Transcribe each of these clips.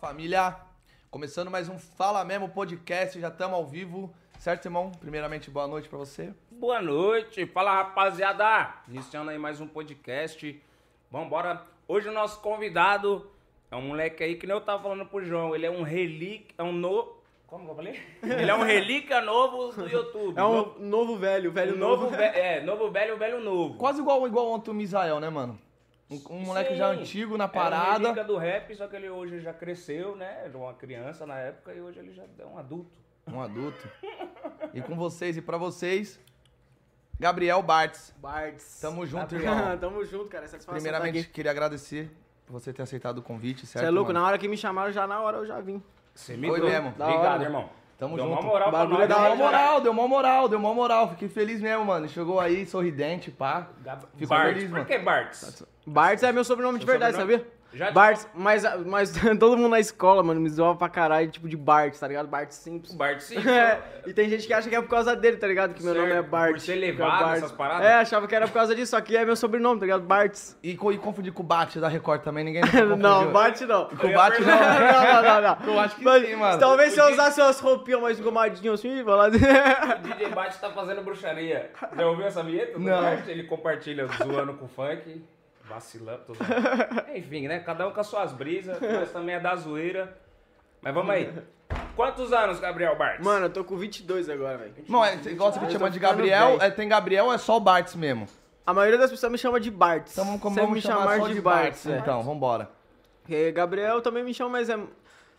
família! Começando mais um Fala Mesmo podcast, já estamos ao vivo, certo, irmão? Primeiramente, boa noite pra você. Boa noite, fala rapaziada! Iniciando aí mais um podcast. Vambora. Hoje o nosso convidado é um moleque aí que nem eu tava falando pro João. Ele é um relíquia, é um no... Como que eu falei? Ele é um relíquia novo do YouTube. É um novo velho, velho Um novo. novo, ve- é, novo velho, velho novo. Quase igual, igual ontem o Misael, né, mano? Um, um moleque já antigo na Era parada. relíquia do rap, só que ele hoje já cresceu, né? Era uma criança na época e hoje ele já é um adulto. Um adulto. E com vocês e pra vocês, Gabriel Bartz. Bartz. Tamo junto, Tá- irmão. Tamo junto, cara. Satisfação Primeiramente, tá queria agradecer por você ter aceitado o convite, certo? Você é louco? mano? Na hora que me chamaram, já na hora eu já vim. Você Foi mesmo. Da Obrigado, hora. irmão. Tamo Deu junto. uma moral Bagulho nós. é da Deu uma moral, deu uma moral, deu uma moral. Fiquei feliz mesmo, mano. Chegou aí, sorridente, pá. Gab- Fico Bart, feliz, por mano. que Bartz? Bartz é meu sobrenome de verdade, sobrenome? sabia? Já Bartz, mas, mas todo mundo na escola, mano, me zoava pra caralho, tipo de Bartz, tá ligado? Bart Simpson. Bart sim. É, e tem gente que acha que é por causa dele, tá ligado? Que meu Certo, nome é Bart. por ser é elevado, Bartz. essas paradas? É, achava que era por causa disso, só que é meu sobrenome, tá ligado? Bartz. E, e confundir com o Bate da Record também, ninguém. Não, Bart não. Com o Bate não, não, não, não, não. Eu acho que Mas sim, mano. Talvez se eu usasse umas roupinhas mais engomadinhas assim, vai lá. O DJ Bart tá fazendo bruxaria. Já ouviu essa vinheta? Não. Bart? Ele compartilha zoando com o funk, vacilando. Enfim, né? Cada um com as suas brisas, mas também é da zoeira. Mas vamos aí. Quantos anos, Gabriel Bart? Mano, eu tô com 22 agora, velho. Não, é, você gosta que Eu chama de Gabriel, é, tem Gabriel ou é só o Bartz mesmo? A maioria das pessoas me chama de Bartz. Então vamos, vamos me chamar, chamar só de Bartz, Bartz. é. então, vambora. E Gabriel também me chama, mas é.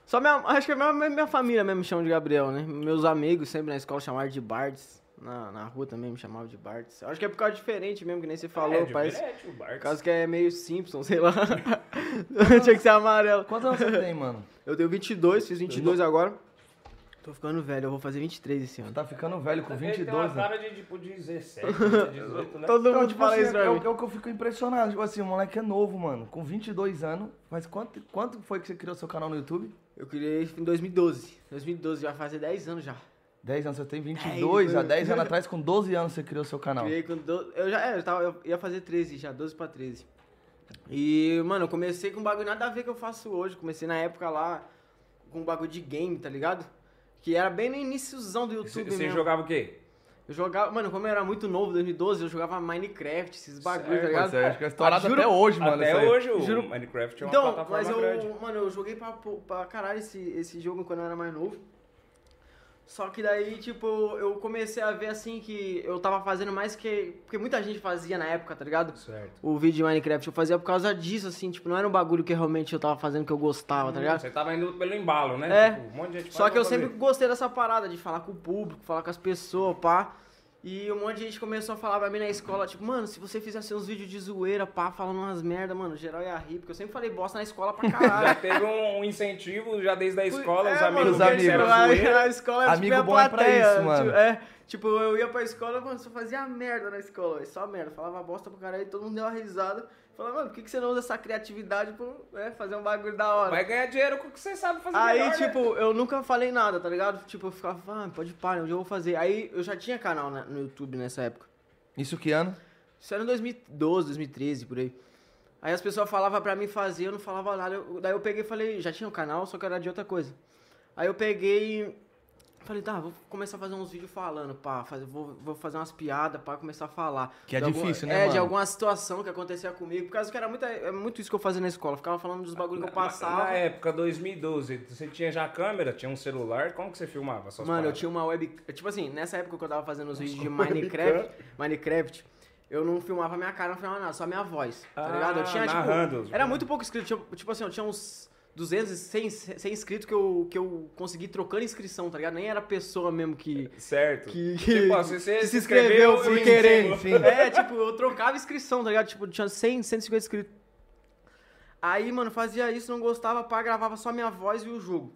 Só minha. Acho que é minha, minha família mesmo me chama de Gabriel, né? Meus amigos sempre na escola chamaram de Bartz. Na, na rua também me chamavam de Bartz. Acho que é por causa diferente mesmo, que nem você falou, é, parece. diferente, o Bart. Por causa que é meio Simpson, sei lá. Tinha que ser amarelo. Quantos anos você tem, mano? Eu tenho 22, fiz 22 agora. Tô ficando velho, eu vou fazer 23 esse ano. Tá ficando velho com Ele tem 22 uma cara de tipo 17, 18, né? Todo mundo tipo fala assim, isso pra é, o- mim. é o que eu fico impressionado. Tipo assim, o moleque é novo, mano. Com 22 anos. Mas quanto, quanto foi que você criou seu canal no YouTube? Eu criei em 2012. 2012, já faz 10 anos já. 10 anos, você tem 22. foi- Há 10 anos atrás, com 12 anos, você criou seu canal. Criei com 12. Eu já é, eu, tava, eu ia fazer 13 já, 12 pra 13. E, mano, eu comecei com um bagulho nada a ver que eu faço hoje. Comecei na época lá com um bagulho de game, tá ligado? Que era bem no iníciozão do YouTube você mesmo. jogava o quê? Eu jogava, mano, como eu era muito novo, 2012, eu jogava Minecraft, esses bagulhos, tá Certo, ligado? Você acha que é estourado Ah, juro- até hoje, mano. Até hoje o Juro- Minecraft é uma Então, plataforma mas eu, grande. mano, eu joguei pra, pra caralho esse, esse jogo quando eu era mais novo. Só que daí, tipo, eu comecei a ver assim que eu tava fazendo mais que. Porque muita gente fazia na época, tá ligado? Certo. O vídeo de Minecraft. Eu fazia por causa disso, assim, tipo, não era um bagulho que realmente eu tava fazendo que eu gostava, tá ligado? Você tava indo pelo embalo, né? É. Tipo, um monte de gente Só que eu fazer. sempre gostei dessa parada de falar com o público, falar com as pessoas, pá. E um monte de gente começou a falar pra mim na escola, tipo, mano, se você fizesse uns vídeos de zoeira, pá, falando umas merda, mano, geral ia rir, porque eu sempre falei bosta na escola pra Já caralho. teve um incentivo já desde a escola, os É, amigos os mano, amigos. porque, era tipo, a-. A escola era Amigo tipo, a bom é pra plateia, isso, mano. Tipo, é, tipo, eu ia pra escola, mano, só fazia merda na escola, só merda. Falava bosta pro cara e todo mundo deu uma risada. Falava, mano, por que, que você não usa essa criatividade pra né, fazer um bagulho da hora? Vai ganhar dinheiro com o que você sabe fazer Aí, melhor, né? tipo, eu nunca falei nada, tá ligado? Tipo, eu ficava, ah, pode parar, onde eu vou fazer? Aí eu já tinha canal na- no YouTube nessa época. Isso que ano? Isso era em 2012, 2013, por aí. Aí as pessoas falavam pra mim fazer, eu não falava nada. Eu- daí eu peguei e falei, já tinha um canal, só que era de outra coisa. Aí eu peguei falei, tá, vou começar a fazer uns vídeos falando, pá, fazer, vou, vou fazer umas piadas pra começar a falar. Que é De alguma- difícil, né, É, de mano? alguma situação que acontecia comigo, por causa que era muito, é muito isso que eu fazia na escola, ficava falando dos bagulhos que eu passava. Na época, 2012, você tinha já câmera, tinha um celular, como que você filmava suas Mano, eu paradas? tinha uma web. Tipo assim, nessa época que eu tava fazendo os vídeos de. Minecraft, Minecraft, eu não filmava minha cara, não filmava nada, só minha voz, tá Ah, ligado? Eu tinha, narrando. tipo. Era muito pouco inscrito. Tipo, tipo assim, eu tinha uns 200, 100, 100 inscritos que eu, que eu consegui trocando inscrição, tá ligado? Nem era pessoa mesmo que. Certo. Que, Tipo, ó, se você que se inscreveu, por sim, querer. sim. É, tipo, eu trocava inscrição, tá ligado? Tipo, tinha 100, 150 inscritos. Aí, mano, fazia isso, não gostava, pá, gravava só minha voz e o jogo.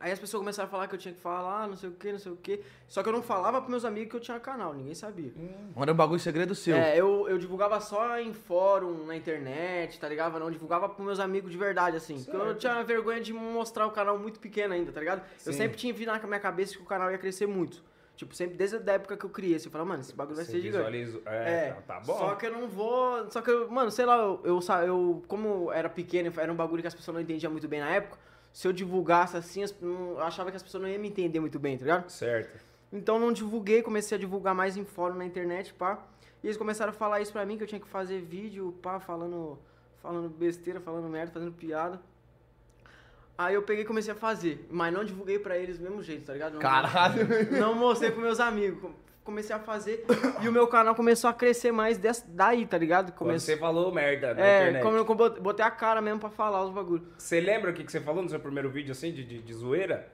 Aí as pessoas começaram a falar que eu tinha que falar, não sei o que, não sei o que. Só que eu não falava pros meus amigos que eu tinha canal, ninguém sabia. Era um bagulho segredo seu. É, eu, eu divulgava só em fórum, na internet, tá ligado? Não divulgava pros meus amigos de verdade, assim. Porque eu Certo. tinha vergonha de mostrar o canal muito pequeno ainda, tá ligado? Eu Sim. sempre tinha vindo na minha cabeça que o canal ia crescer muito. Tipo, sempre desde a época que eu criei, assim, eu falava, mano, esse bagulho vai Você ser gigante. visualiza- É, tá bom. Só que eu não vou. Só que eu, mano, sei lá, eu, eu, eu como era pequeno, era um bagulho que as pessoas não entendiam muito bem na época. Se eu divulgasse assim, eu achava que as pessoas não iam me entender muito bem, tá ligado? Certo. Então não divulguei, comecei a divulgar mais em fórum na internet, pá. E eles começaram a falar isso pra mim, que eu tinha que fazer vídeo, pá, falando, falando besteira, falando merda, fazendo piada. Aí eu peguei e comecei a fazer, mas não divulguei pra eles do mesmo jeito, tá ligado? Não, Caralho. Não mostrei pros meus amigos. Com- Comecei a fazer e o meu canal começou a crescer mais des- daí, tá ligado? Comecei... você falou merda na É, internet. como eu bot- botei a cara mesmo pra falar os bagulhos. Você lembra o que, que você falou no seu primeiro vídeo, assim, de, de, de zoeira?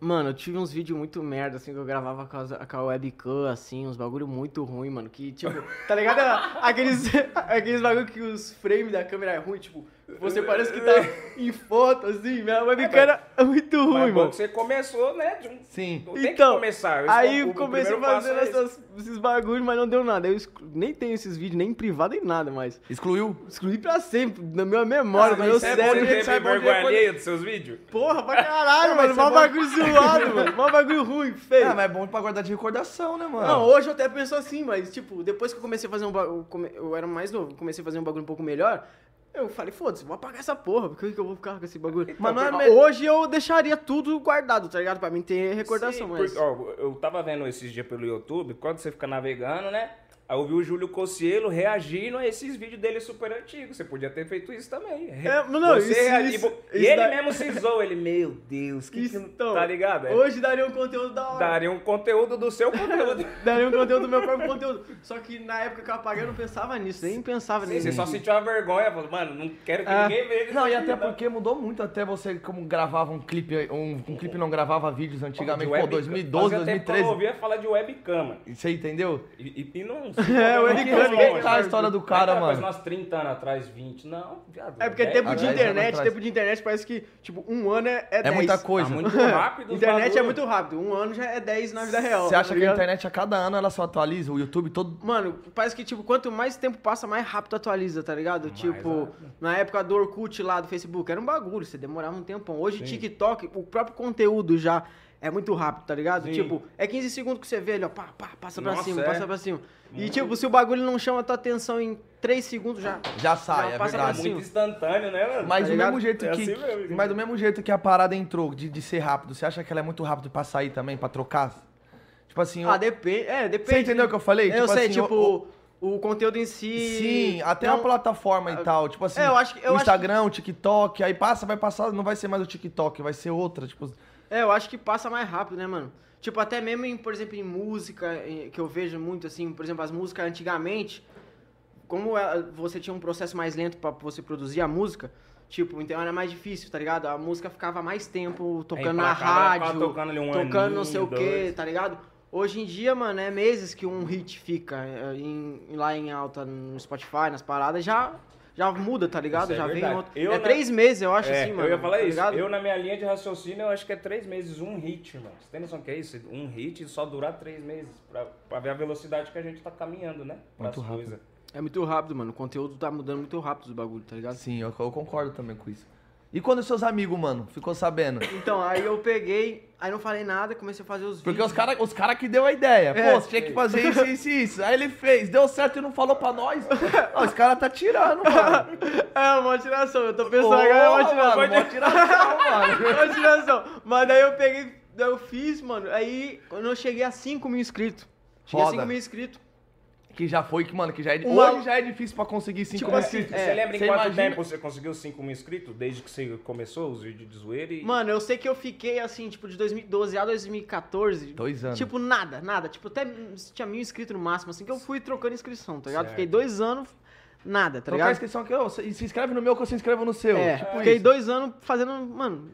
Mano, eu tive uns vídeos muito merda, assim, que eu gravava com a, com a webcam, assim, uns bagulho muito ruim, mano. Que, tipo, tá ligado? Aqueles, aqueles bagulho que os frames da câmera é ruim, tipo, você parece que tá em foto, assim, minha webcam era muito ruim, Mas mano. que você começou, né? De um... Sim. Tem que Então, começar. Esse Aí é o- comecei fazendo é essas- esses bagulhos, mas não deu nada. Eu exclu- nem tenho esses vídeos, nem em privado, nem nada mais. Excluiu? Excluí pra sempre, na minha memória, Ah, no meu é cérebro. você teve é vergonha alheia dos seus vídeos? Porra, pra caralho, mano. é Mó bagulho zoado, mano. Mó bagulho ruim, feio. Ah, mas é bom pra guardar de recordação, né, mano? Não, hoje eu até penso assim, mas, tipo, depois que eu comecei a fazer um bagulho. Eu era mais novo, comecei a fazer um bagulho um pouco melhor. Eu falei, foda-se, vou apagar essa porra, porque que eu vou ficar com esse bagulho? Mas não é Hoje eu deixaria tudo guardado, tá ligado? Pra mim ter recordação, Sim, mas. porque, ó, eu tava vendo esses dias pelo YouTube, quando você fica navegando, né? Aí eu vi o Júlio Cossielo reagindo a esses vídeos dele super antigos. Você podia ter feito isso também. É, mas não, Você isso- reagi- isso- e isso ele da- mesmo se zoou, ele, meu Deus, que, que Então, tá ligado? É, Hoje daria um conteúdo da hora. Daria um conteúdo do seu conteúdo. Daria um conteúdo do meu próprio conteúdo. Só que na época que eu apaguei, eu não pensava nisso, nem pensava nisso. você só sentiu uma vergonha, falou, mano, não quero que Ah. ninguém veja. Não, isso e até porque mudou muito até você como gravava um clipe, um, um clipe não gravava vídeos antigamente, pô, webcam. 2012, Fazia tempo que eu 2013. não ouvia falar de webcam. Você entendeu? E, e, e não. É, o webcam, não- ninguém não- tá a história do cara, Faz mano. umas 30 anos atrás, 20. Não, viado. É porque tempo de internet, tempo de internet parece que, tipo, um ano é, é É 10. muita coisa. Tá muito rápido. Internet é muito rápido. Um ano já é 10 na vida real. Você acha tá que a internet a cada ano ela só atualiza? O YouTube todo. Mano, parece que, tipo, quanto mais tempo passa, mais rápido atualiza, tá ligado? tipo, rápido. na época do Orkut lá, do Facebook, era um bagulho, você demorava um tempão. Hoje, TikTok, o próprio conteúdo já é muito rápido, tá ligado? Sim. Tipo, é 15 segundos que você vê ele, ó, pá, pá, passa pra Nossa, cima, é. passa pra cima. E, tipo, se o bagulho não chama a tua atenção em 3 segundos, já... Já sai, Já é passa pra verdade. cima. Muito instantâneo, né, mano? Mas Tá do ligado? mesmo jeito É que. assim mesmo, mas do mesmo jeito que a parada entrou, de, de ser rápido, você acha que ela é muito rápido pra sair também, pra trocar? Tipo assim, Ah, o- depende, é, depende. você entendeu o que eu falei? Eu sei, assim, tipo, o- o, conteúdo em si... Sim, até não- a plataforma e tal. Tipo assim, É, eu acho que- eu o acho Instagram, o TikTok, aí passa, vai passar, não vai ser mais o TikTok, vai ser outra. Tipo, É, eu acho que passa mais rápido, né, mano? Tipo, até mesmo, em, por exemplo, em música, que eu vejo muito, assim, por exemplo, as músicas antigamente, como ela- você tinha um processo mais lento pra você produzir a música, tipo, então era mais difícil, tá ligado? A música ficava mais tempo tocando na rádio, tocando um tocando não sei o aninho, quê, dois. tá ligado? Hoje em dia, mano, é meses que um hit fica é, em- lá em alta no Spotify, nas paradas, já, já muda, tá ligado? Isso é já vem outro. Eu é na- três meses, eu acho, É, assim, mano. eu ia falar tá isso. ligado? Eu, na minha linha de raciocínio, eu acho que é três meses, um hit, mano. Você tem noção que é isso? Um hit só durar três meses. Pra, pra ver a velocidade que a gente tá caminhando, né? Muito rápido. coisas. É muito rápido, mano. O conteúdo tá mudando muito rápido os bagulho, tá ligado? assim, eu, eu concordo também com isso. E quando seus amigos, mano, ficou sabendo? Então, aí eu peguei, aí não falei nada, comecei a fazer os Porque vídeos. os caras os cara que deu a ideia. É. Pô, você tinha que fazer isso, isso e isso. Aí ele fez, deu certo e não falou pra nós. Ó, os caras tá tirando, mano. É, uma tiração, eu tô pensando que é uma tiração. mano, mó tiração, mano. Uma tiração. Mas daí eu peguei, daí eu fiz, mano. Aí, quando eu cheguei a 5 mil inscritos. Cheguei a 5 mil inscritos. Que já foi, que, mano, que já é. Uma- Hoje já é difícil pra conseguir 5 Tipo mil assim, inscritos. Você É, lembra em você quanto imagina- tempo você conseguiu 5 mil inscritos? Desde que você começou os vídeos de zoeira e... Mano, eu sei que eu fiquei assim, tipo, de 2012 a 2014. Dois anos. Tipo, nada, nada. Tipo, até tinha mil inscritos no máximo, assim, que eu fui trocando inscrição, tá ligado? Certo. Fiquei dois anos, nada, tá Trocar a ligado? inscrição aqui, ó, se inscreve no meu que eu se inscrevo no seu. É, tipo fiquei isso. dois anos fazendo, mano,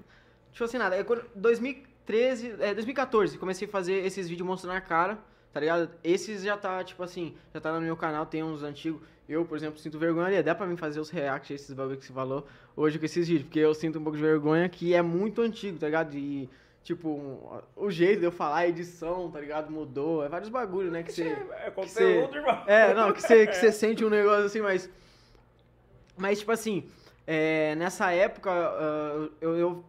tipo assim, nada. Quando- 2013, é, 2014, comecei a fazer esses vídeos mostrando a cara, tá ligado? Esses já tá, tipo assim, já tá no meu canal, tem uns antigos. Eu, por exemplo, sinto vergonha ali, dá pra mim fazer os reacts, esses bagulho que você falou, hoje com esses vídeos, porque eu sinto um pouco de vergonha que é muito antigo, tá ligado? E, tipo, um- o jeito de eu falar, a edição, tá ligado? Mudou, é vários bagulho, né, que você... é, é que conteúdo, você- irmão. É, não, que você, que você sente um negócio assim, mas. Mas, tipo assim, é, nessa época, ah, eu, eu.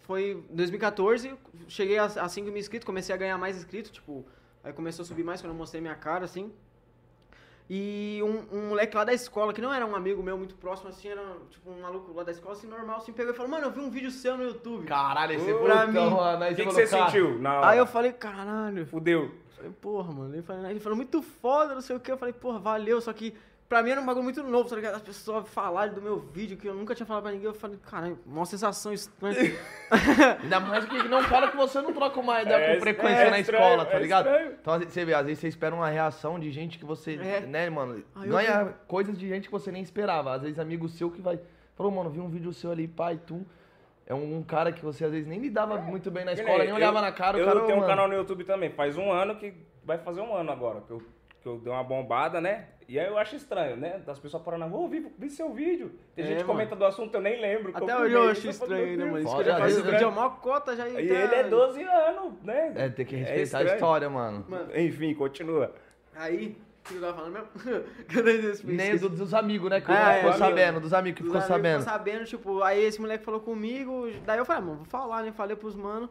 Foi 2014, cheguei a, a 5 mil inscritos, comecei a ganhar mais inscritos, tipo. Aí começou a subir mais quando eu mostrei minha cara, assim. E um, um moleque lá da escola, que não era um amigo meu muito próximo, assim, era tipo um maluco lá da escola, assim, normal, assim, pegou e falou, mano, eu vi um vídeo seu no YouTube. Caralho, esse Pra pra mim. mano. Aí O que, que você cara, sentiu na hora? Aí eu falei, caralho. Fudeu. Falei, porra, mano. Ele falou, ele falou, muito foda, não sei o que. Eu falei, porra, valeu. Só que pra mim era um bagulho muito novo, tá ligado? As pessoas falarem do meu vídeo, que eu nunca tinha falado pra ninguém. Eu falei, caralho, uma sensação estranha. Ainda mais que não fala que você não troca uma ideia É, com frequência é na estranho, escola, tá é ligado? estranho. Então você vê, às vezes você espera uma reação de gente que você, É. né, mano, Aí eu ganha coisas de gente que você nem esperava. Às vezes amigo seu que vai, falou, mano, vi um vídeo seu ali, pai, tu é um cara que você às vezes nem lidava muito bem na escola, nem Eu- olhava na cara, o eu cara, tenho um mano, canal no YouTube também, faz um ano que. Vai fazer um ano agora, que eu, que eu dei uma bombada, né? E aí eu acho estranho, né? Das pessoas parando na rua, "Ô, vi, vi seu vídeo. Tem É, gente que mano. comenta do assunto, eu nem lembro. Até eu hoje eu acho isso, eu falo, estranho, né, "Meu mano? Isso que eu já né? é maior cota já. E ele é 12 anos, né? é, tem que respeitar a estranho. história, mano. Mano, Enfim, continua. aí, o que eu tava falando mesmo? Nem do- dos amigos, né, que Ah, ficou é, sabendo, dos amigos que Dos ficou amigos sabendo. ficou sabendo, tipo, aí esse moleque falou comigo, daí eu falei, ah, mano, vou falar, né? Falei pros mano.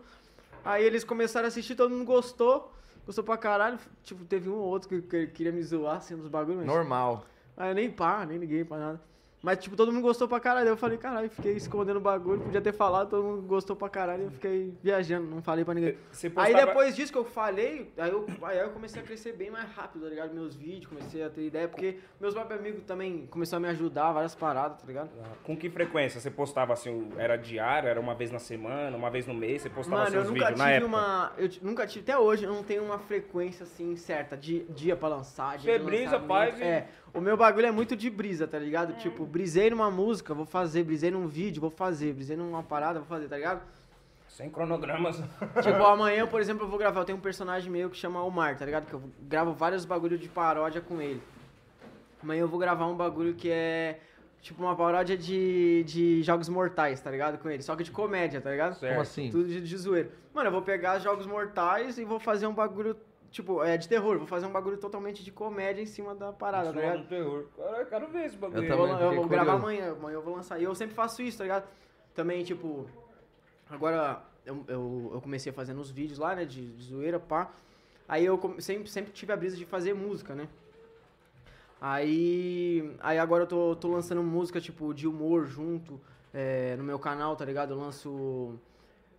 Aí eles começaram a assistir, todo mundo gostou. Gostou pra caralho. Tipo, teve um ou outro que, que queria me zoar, assim, nos bagulhos. Normal. Aí eu nem pá, nem liguei pra nada. Mas, tipo, todo mundo gostou pra caralho. Aí eu falei, caralho, fiquei escondendo o bagulho, podia ter falado, todo mundo gostou pra caralho. Eu fiquei viajando, não falei pra ninguém. Aí postava- depois disso que eu falei, aí eu, aí eu comecei a crescer bem mais rápido, tá ligado? Meus vídeos, comecei a ter ideia, porque meus próprios amigos também começaram a me ajudar, várias paradas, tá ligado? Com que frequência? Você postava assim, era diário, era uma vez na semana, uma vez no mês? Você postava Mano, eu seus nunca vídeos na tive época? uma. Eu nunca tive, até hoje, eu não tenho uma frequência assim certa, de dia pra lançar, dia Você de brisa, lançamento. faz e- É. O meu bagulho é muito de brisa, tá ligado? Tipo, brisei numa música, vou fazer, brisei num vídeo, vou fazer, brisei numa parada, vou fazer, tá ligado? Sem cronogramas. Tipo, amanhã, por exemplo, eu vou gravar. Eu tenho um personagem meu que chama Omar, tá ligado? Que eu gravo vários bagulho de paródia com ele. Amanhã eu vou gravar um bagulho que é. Tipo, uma paródia de, de Jogos Mortais, tá ligado? Com ele. Só que de comédia, tá ligado? Certo. Como assim? Tudo de, de zoeiro. Mano, eu vou pegar Jogos Mortais e vou fazer um bagulho. Tipo, é de terror. Vou fazer um bagulho totalmente de comédia em cima da parada, tá ligado? do terror. Cara, eu quero ver esse bagulho. Eu também. vou, eu vou gravar curioso. amanhã, amanhã eu vou lançar. E eu sempre faço isso, tá ligado? Também, tipo, agora eu, eu, eu comecei fazendo os vídeos lá, né, de, de zoeira, pá. Aí eu come- sempre, sempre tive a brisa de fazer música, né? Aí, aí agora eu tô, tô lançando música, tipo, de humor junto é, no meu canal, tá ligado? Eu lanço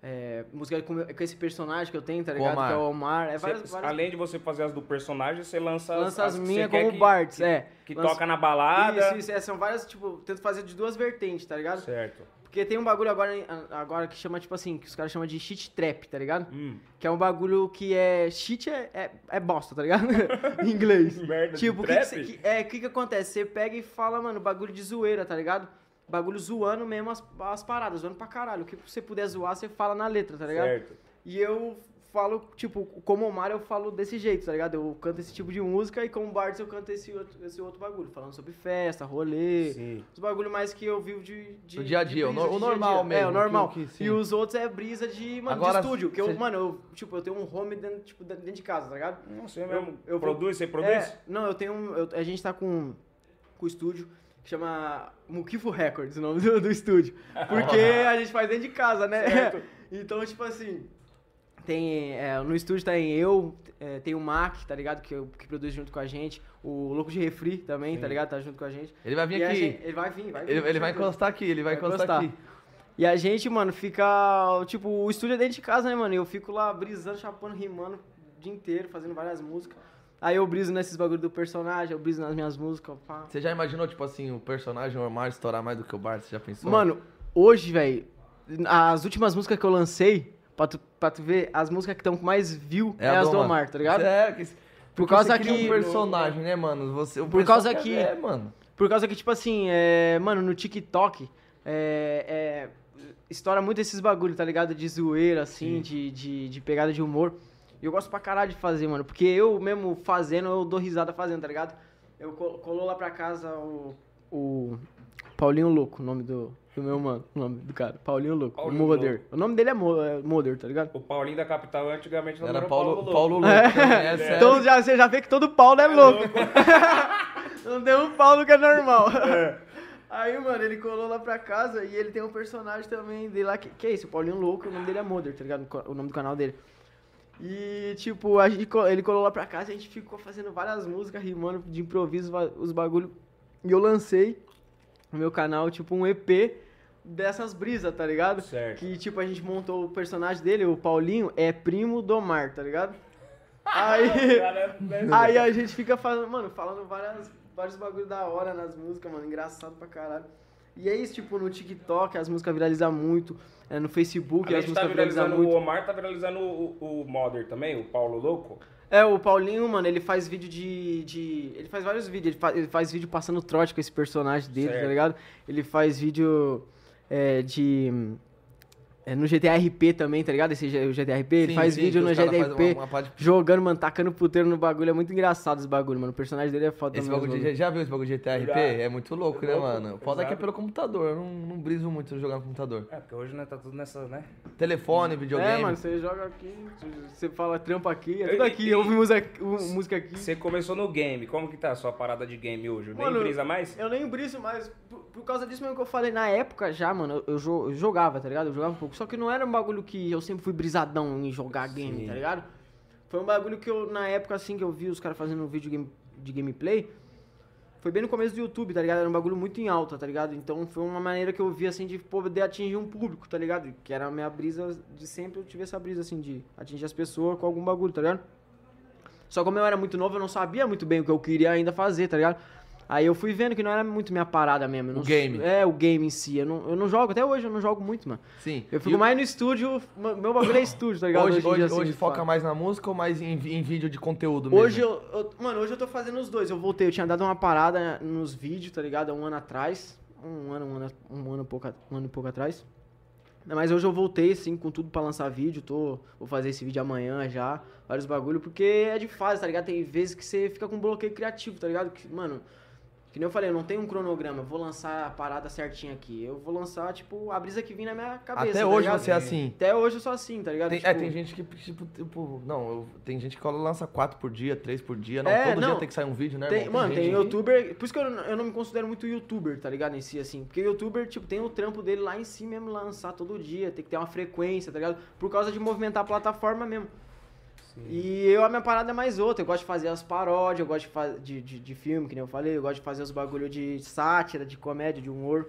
é, música com, com esse personagem que eu tenho, tá ligado? Omar. Que é o Omar. É várias, várias... Além de você fazer as do personagem, você lança, Lança as você minhas como que- Bart's, que, é. Que Lança- toca na balada. Isso, isso, é, são várias, tipo, tento fazer de duas vertentes, tá ligado? Certo. Porque tem um bagulho agora, agora que chama, tipo assim, que os caras chamam de shit trap, tá ligado? Hum. Que é um bagulho que é. Shit é, é, é bosta, tá ligado? em inglês. Merda tipo, o que, que, cê- que- é, o que que acontece? Você pega e fala, mano, bagulho de zoeira, tá ligado? Bagulho zoando mesmo as, as paradas, zoando pra caralho. O que você puder zoar, você fala na letra, tá ligado? Certo. E eu falo, tipo, como Omar eu falo desse jeito, tá ligado? Eu canto esse tipo de música e como Bartz eu canto esse outro, esse outro bagulho, falando sobre festa, rolê, Sim. os bagulho mais que eu vivo de. de Do dia a dia, o brisa, no- o de dia normal dia. mesmo, É, o normal. que- que e os outros é brisa de, mano, Agora, de estúdio. Que eu, cê- mano, eu, tipo, eu tenho um home dentro, tipo, dentro de casa, tá ligado? Não sei mesmo. eu vou- produz, você produz? É, não, eu tenho. um- eu- a gente tá com, com o estúdio que chama Mukifo Records, o nome do, do estúdio. Porque a gente faz dentro de casa, né? Certo. então, tipo assim. Tem, é, no estúdio tem eu, é, tem o Mac, tá ligado? Que, que produz junto com a gente. O Louco de Refri também, Sim. tá ligado? Tá junto com a gente. Ele vai vir E aqui. gente- ele vai vir, vai vir. Ele, ele vai encostar aqui, ele vai, Vai encostar aqui. E a gente, mano, fica. Tipo, o estúdio é dentro de casa, né, mano? E eu fico lá brisando, chapando, rimando o dia inteiro, fazendo várias músicas. Aí eu briso nesses bagulho do personagem, eu briso nas minhas músicas, pá. Você já imaginou, tipo assim, o personagem Omar estourar mais do que o Bart? Você já pensou? Mano, hoje, velho, as últimas músicas que eu lancei, pra tu, pra tu ver, as músicas que estão com mais view é, a as do Omar, tá ligado? É, que, porque causa que- um personagem, né, mano? Você, o Por causa que- ver, mano. Por causa que, tipo assim, é, mano, no TikTok, é, é, estoura muito esses bagulho, tá ligado? De zoeira, assim, de, de, de pegada de humor. E eu gosto pra caralho de fazer, mano. Porque eu mesmo fazendo, eu dou risada fazendo, tá ligado? Eu col- colou lá pra casa o, o Paulinho Louco, o nome do, do meu mano, o nome do cara. Paulinho Louco, Paulinho o Moder. O nome dele é, Mo, é Moder, tá ligado? O Paulinho da capital antigamente não Era era Paulo, Louco. Paulo Louco. também, é sério. Então já, você já vê que todo Paulo é louco. Não tem um Paulo que é normal. Aí, mano, ele colou lá pra casa e ele tem um personagem também dele lá, que, que é esse, o Paulinho Louco, o nome dele é Mother, tá ligado? O nome do canal dele. E, tipo, a gente, ele colou lá pra casa e a gente ficou fazendo várias músicas, rimando de improviso, os bagulho. E eu lancei no meu canal, tipo, um EP dessas brisas, tá ligado? Certo. Que, tipo, a gente montou o personagem dele, o Paulinho, é primo do Mar, tá ligado? Aí, aí a gente fica falando, mano, falando várias, vários bagulho da hora nas músicas, mano, engraçado pra caralho. E é isso, tipo, no TikTok as músicas viralizam muito, é, no Facebook A as tá músicas viralizam viralizando muito. o Omar, tá viralizando o, o Modder também, o Paulo Louco. É, o Paulinho, mano, ele faz vídeo de. de ele faz vários vídeos. Ele, fa- ele faz vídeo passando trote com esse personagem dele, Certo. tá ligado? Ele faz vídeo é, de. É, no GTRP também, tá ligado? Esse o GTRP, ele faz sim, vídeo no GTRP, uma- uma parte- jogando, mano, tacando puteiro no bagulho. É muito engraçado esse bagulho, mano. O personagem dele é foda Esse bagulho de, já viu esse bagulho de GTRP? Já. É muito louco, né, Louco, mano? Foda que é pelo computador. Eu não, não briso muito jogar no computador. É, porque hoje, né, tá tudo nessa, né? Telefone, videogame. É, mano, você joga aqui, você fala trampa aqui, é tudo aqui, ouve música, música aqui. Você começou no game, como que tá a sua parada de game hoje? Nem Mano, brisa mais? Eu nem briso mais. Por, por causa disso mesmo que eu falei, na época já, mano, eu, eu jogava, tá ligado? Eu jogava um pouco. Só que não era um bagulho que eu sempre fui brisadão em jogar game, Sim. tá ligado? Foi um bagulho que eu, na época assim que eu vi os caras fazendo um vídeo game- de gameplay, foi bem no começo do YouTube, tá ligado? Era um bagulho muito em alta, tá ligado? Então foi uma maneira que eu vi assim de poder atingir um público, tá ligado? Que era a minha brisa de sempre, eu tive essa brisa assim de atingir as pessoas com algum bagulho, tá ligado? Só como eu era muito novo, eu não sabia muito bem o que eu queria ainda fazer, tá ligado? Aí eu fui vendo que não era muito minha parada mesmo. eu O não- game. É, o game em si. Eu não, eu não jogo, até hoje eu não jogo muito, mano. Sim. Eu fico mais no estúdio, meu bagulho é estúdio, tá ligado? Hoje, dia, hoje, assim, hoje foca mais na música ou mais em, em vídeo de conteúdo mesmo? Hoje eu, eu- Mano, hoje eu tô fazendo os dois. Eu voltei, eu tinha dado uma parada nos vídeos, tá ligado? Um ano atrás. Um ano, um ano, um ano, e pouco, um ano e pouco atrás. Mas hoje eu voltei, assim, com tudo pra lançar vídeo. Tô, vou fazer esse vídeo amanhã já. Vários bagulho, porque é de fase, tá ligado? Tem vezes que você fica com um bloqueio criativo, tá ligado? Que, mano, que nem eu falei, eu não tenho um cronograma. Vou lançar a parada certinha aqui. Eu vou lançar, tipo, a brisa que vem na minha cabeça. Até tá hoje ligado? você é assim. Até hoje eu sou assim, tá ligado? Tem, Tipo, É, tem gente que, tipo, tipo não, eu- tem gente que lança quatro por dia, três por dia. Não, É, todo não. dia tem que sair um vídeo, né, Tem, mano, tem gente- youtuber. Por isso que eu, não- eu não me considero muito youtuber, tá ligado? Em si, assim. Porque youtuber, tipo, tem o trampo dele lá em si mesmo, lançar todo dia, tem que ter uma frequência, tá ligado? Por causa de movimentar a plataforma mesmo. E eu, a minha parada é mais outra. Eu gosto de fazer as paródias, eu gosto de, de, de, de filme, que nem eu falei. Eu gosto de fazer os bagulho de sátira, de comédia, de humor.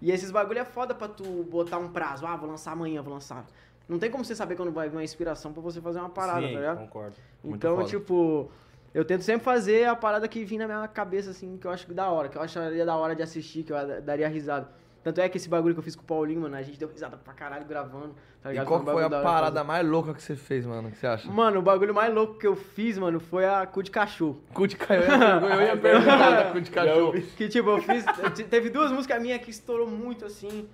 E esses bagulho é foda pra tu botar um prazo. Ah, vou lançar amanhã, vou lançar. Não tem como você saber quando vai vir uma inspiração pra você fazer uma parada, Sim, tá ligado? concordo. Muito Então, foda. tipo, eu tento sempre fazer a parada que vem na minha cabeça, assim, que eu acho que da hora, que eu acharia da hora de assistir, que eu da- daria risada. Tanto é que esse bagulho que eu fiz com o Paulinho, mano, a gente deu risada pra caralho gravando, tá E ligado? qual um que foi a parada mais louca que você fez, mano? que você acha? Mano, o bagulho mais louco que eu fiz, mano, foi a cu de cachorro. Cu de cachorro. Eu ia perguntar da cu de cachorro. Que, tipo, eu fiz. te- Teve duas músicas minhas que estourou muito, assim,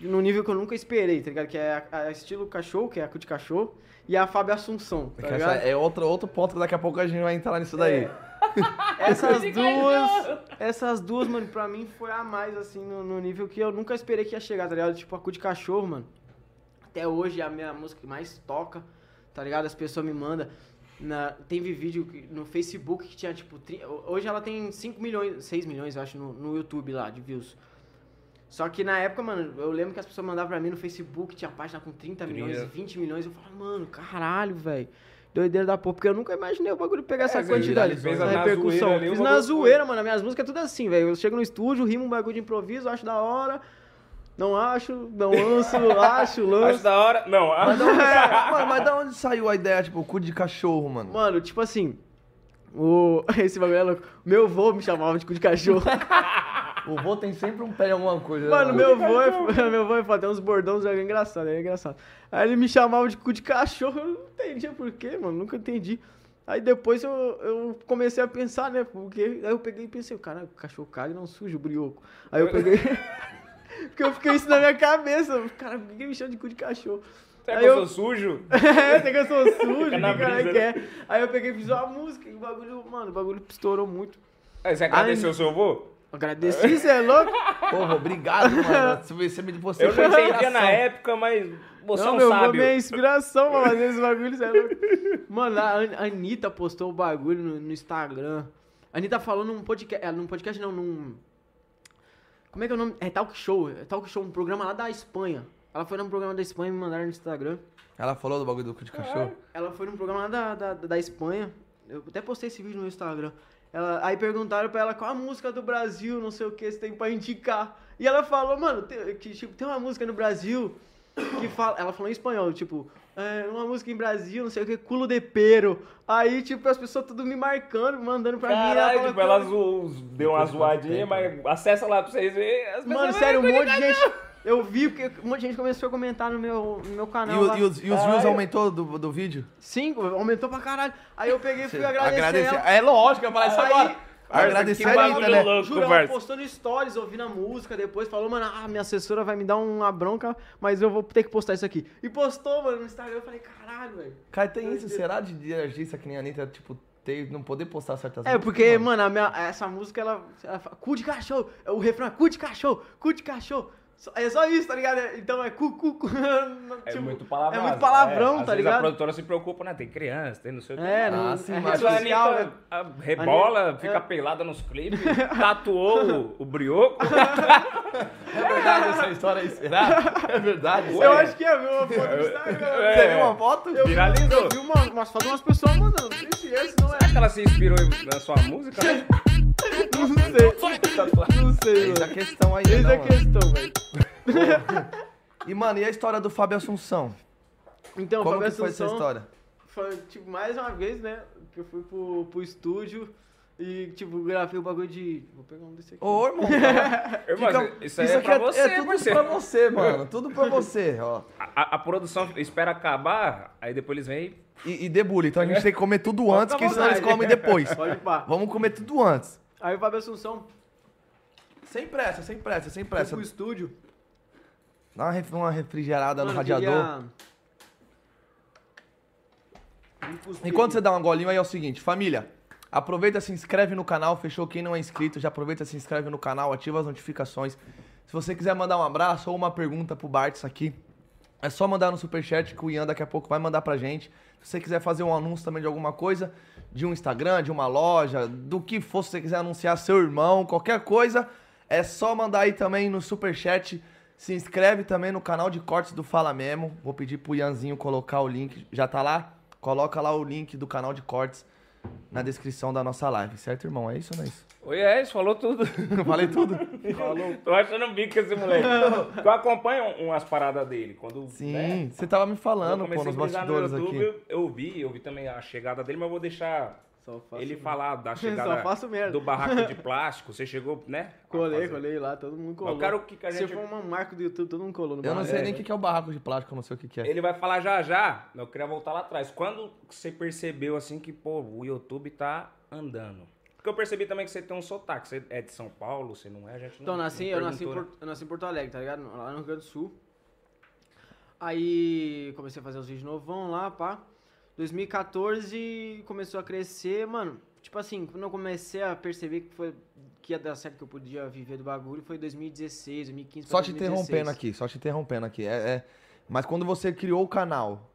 no nível que eu nunca esperei, tá ligado? Que é a, a estilo cachorro, que é a cu de cachorro, e a Fábio Assunção, tá é outro, outro ponto que daqui a pouco a gente vai entrar nisso daí. Essas duas, essas duas, mano, pra mim foi a mais, assim, no, no nível que eu nunca esperei que ia chegar, tá ligado? Tipo, a cu de cachorro, mano. Até hoje é a minha música que mais toca, tá ligado? As pessoas me mandam. Na, teve vídeo no Facebook que tinha, tipo, tri- hoje ela tem 5 milhões, 6 milhões, eu acho, no, no YouTube lá, de views. Só que na época, mano, eu lembro que as pessoas mandavam pra mim no Facebook, tinha página com 30 milhões, 30. 20 milhões. Eu falava, mano, caralho, velho. Doideira da porra, porque eu nunca imaginei o bagulho pegar essa você quantidade, fez essa repercussão. zoeira o Fiz na foi. zoeira, mano. As minhas músicas é tudo assim, velho. Eu chego no estúdio, rimo um bagulho de improviso, acho da hora. Não acho, não lanço, acho, Acho lanço. da hora. Não, Mas acho da onde, mano, mas da onde saiu a ideia, tipo, cu de cachorro, mano? Mano, tipo assim, o... esse bagulho é louco. Meu vô me chamava de cu de cachorro. O vô tem sempre um pé em alguma coisa. né, Mano, meu vô é, meu vô é foda, tem uns bordões é engraçado, é engraçado. Aí ele me chamava de cu de cachorro, eu não entendia por quê, mano, nunca entendi. Aí depois eu, eu comecei a pensar, né, porque aí eu peguei e pensei, cara, o cachorro caga e não suja o brioco. Aí eu peguei, porque eu fiquei isso na minha cabeça, cara, por que me chama de cu de cachorro? Será Aí que eu eu- sou sujo? É, tem que eu sou sujo, Fica na que cara que né? é. Aí eu peguei e fiz uma música, e o bagulho, mano, o bagulho estourou muito. Aí, Você agradeceu o seu avô? Agradeci, você é louco? Porra, obrigado, mano. Você, me você Eu não entendia inspiração. na época, mas você não, é um meu vô sábio. minha inspiração pra fazer esse bagulho, você é louco. Mano, a An- a Anitta postou o bagulho no, no Instagram. A Anitta falou num podcast, é, num podcast não, num... Como é que é o nome? É Talk Show, é Talk Show, um programa lá da Espanha. Ela foi num programa da Espanha, me mandaram no Instagram. Ela falou do bagulho do cu de cachorro? Ela foi num programa lá da, da, da Espanha. Eu até postei esse vídeo no Instagram. Ela, aí perguntaram pra ela qual a música do Brasil, não sei o que, você tem pra indicar. E ela falou, mano, tem, que, tipo, tem uma música no Brasil que fala. Ela falou em espanhol, tipo, é, uma música em Brasil, não sei o que, culo de pero. Aí, tipo, as pessoas tudo me marcando, mandando pra mim. ela Caralho, tipo, ela deu uma zoadinha, mas acessa lá pra vocês verem. Mano, sério, um monte de gente. Eu vi porque um monte de gente começou a comentar no meu, no meu E, canal. o- lá. e os, e os views aumentou do, do vídeo? Sim, aumentou pra caralho. Aí eu peguei e fui agradecer. Agradecer. ela. É lógico, eu falar isso agora. Agradecer que a bagulho Anitta, né? louco, Juro, ela no stories, ouvindo a música, depois falou, mano, ah, minha assessora vai me dar uma bronca, mas eu vou ter que postar isso aqui. E postou, mano, no Instagram, eu falei, caralho, velho. Cara, tem isso. Será de, artista que nem a Anitta, tipo, ter, não poder postar certas É, porque, mano? mano, a minha- essa música, ela, ela fala, cu de cachorro, o refrão é cu de cachorro, cu de cachorro. É só isso, tá ligado? Então é cu, cu, cu. É Tipo, muito palavrão. É muito palavrão, às tá vezes ligado? A produtora se preocupa, né? Tem criança, tem não sei o que. É, Ah, não, sim, é mas rede Mas a social, Anitta né? a- rebola, Anitta- fica é. pelada nos clipes, tatuou o, o brioco. É verdade essa história aí, será? É verdade. Eu acho que é meu foto no Instagram. É. Você viu uma foto? Eu vi- Viralizou. Eu vi uma, umas fotos de umas pessoas mandando, não sei se esse não é. Será que ela se inspirou na sua música? né? Não sei. Não sei, Eis a mano. questão aí, Eis não, a mano. questão, velho. E, mano, e a história do Fábio Assunção? Então, Como Fábio que foi essa história? Foi, tipo, mais uma vez, né? Que eu fui pro, pro estúdio e, tipo, gravei o bagulho de. Vou pegar um desse aqui. Ô, irmão, cara, Irmão, fica- isso aí é aqui pra você, é tudo parceiro. pra você, mano. Tudo pra você, ó. A, a produção espera acabar, aí depois eles vêm E, e debulha, então a gente tem que comer tudo antes, que senão eles comem depois. Pode pá. Vamos comer tudo antes. Aí o Fábio Assunção Sem pressa, sem pressa, sem foi pressa. pro estúdio. Dá uma, ref- uma refrigerada no Mano, radiador. queria- Me cuspir Enquanto você dá um golinho aí é o seguinte, família. Aproveita, se inscreve no canal, fechou? Quem não é inscrito, já aproveita, se inscreve no canal, ativa as notificações. Se você quiser mandar um abraço ou uma pergunta pro Bartz aqui, é só mandar no superchat que o Ian daqui a pouco vai mandar pra gente. Se você quiser fazer um anúncio também de alguma coisa, de um Instagram, de uma loja, do que for, se você quiser anunciar seu irmão, qualquer coisa, é só mandar aí também no superchat. Se inscreve também no canal de cortes do Fala Memo. Vou pedir pro Ianzinho colocar o link. Já tá lá? Coloca lá o link do canal de cortes na descrição da nossa live, certo, irmão? É isso ou não é isso? Oi, é isso, falou tudo. Eu falei tudo? Tô achando bico esse moleque. Eu acompanho umas paradas dele. Quando, Sim, né, você tava me falando, pô, nos brisar no bastidores YouTube, aqui. eu, eu vi, eu vi também a chegada dele, mas eu vou deixar ele falar da chegada do barraco de plástico. Você chegou, né? Colei, colei lá, todo mundo colou. Eu quero que que a Se gente- for uma marca do YouTube, todo mundo colou no Eu não sei É. nem o que que é o barraco de plástico, eu não sei o que que é. Ele vai falar já já, mas eu queria voltar lá atrás. Quando você percebeu assim que, pô, o YouTube tá andando? Porque eu percebi também que você tem um sotaque. Você é de São Paulo, você não é? A gente não, Então, eu nasci, não eu, nasci em né? Porto, eu nasci em Porto Alegre, tá ligado? Lá no Rio Grande do Sul. Aí comecei a fazer os vídeos novão lá, pá. 2014 começou a crescer, mano. Tipo assim, quando eu comecei a perceber que, foi, que ia dar certo, que eu podia viver do bagulho, foi 2016, 2015 pra Só te 2016. interrompendo aqui, só te interrompendo aqui. É, é- Mas quando você criou o canal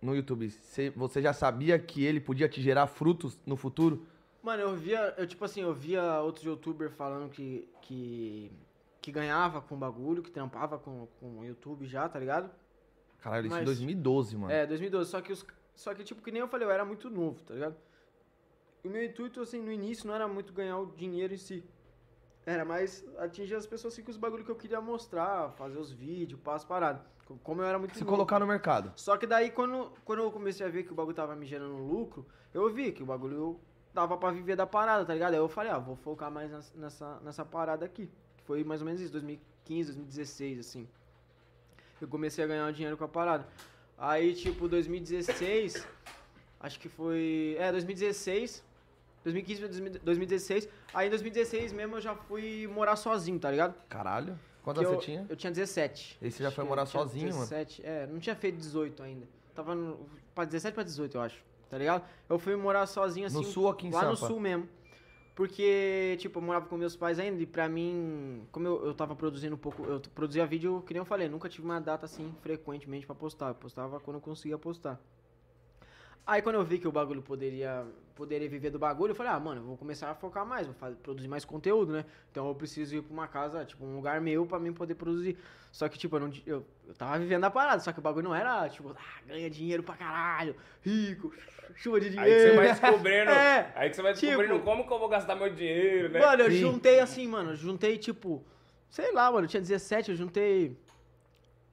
no YouTube, você, já sabia que ele podia te gerar frutos no futuro? Mano, eu via, eu tipo assim, eu via outros youtubers falando que, que, que ganhava com bagulho, que trampava com, com o YouTube já, tá ligado? Caralho, isso em Mas- 2012, mano. É, 2012. Só que, os, só que, tipo, que nem eu falei, eu era muito novo, tá ligado? O meu intuito, assim, no início não era muito ganhar o dinheiro em si. Era mais atingir as pessoas assim com os bagulho que eu queria mostrar, fazer os vídeos, passo parado. Como eu era muito Se novo. colocar no mercado. Só que daí, quando, quando eu comecei a ver que o bagulho tava me gerando lucro, eu vi que o bagulho dava pra viver da parada, tá ligado? Aí eu falei, ah, vou focar mais nessa, nessa parada aqui. Foi mais ou menos isso, 2015, 2016, assim. Eu comecei a ganhar dinheiro com a parada. Aí, tipo, 2016, acho que foi. É, 2016. 2015 pra 2016. Aí em 2016 mesmo eu já fui morar sozinho, tá ligado? Caralho. Quantos Que você tinha? Eu tinha 17. Esse já Acho foi morar sozinho, mano? 17, É, não tinha feito 18 ainda. Tava no, pra 17 pra 18, eu acho. Tá ligado? Eu fui morar sozinho assim. No sul aqui em Lá no Sampa? sul mesmo. Porque, tipo, eu morava com meus pais ainda e pra mim, como eu, eu tava produzindo um pouco, eu produzia vídeo, que nem eu falei, nunca tive uma data assim frequentemente pra postar. Eu postava quando eu conseguia postar. Aí quando eu vi que o bagulho poderia, poderia viver do bagulho, eu falei, ah, mano, eu vou começar a focar mais, vou fazer- produzir mais conteúdo, né? Então eu preciso ir pra uma casa, tipo, um lugar meu pra mim poder produzir. Só que, tipo, eu, não, eu, eu tava vivendo a parada, só que o bagulho não era, tipo, ah, ganha dinheiro pra caralho, rico, chuva de Aí dinheiro. que você vai descobrindo. É, aí que você vai tipo- descobrindo como que eu vou gastar meu dinheiro, né? Mano, eu Sim. juntei assim, mano, eu juntei tipo, sei lá, mano, eu tinha 17, eu juntei.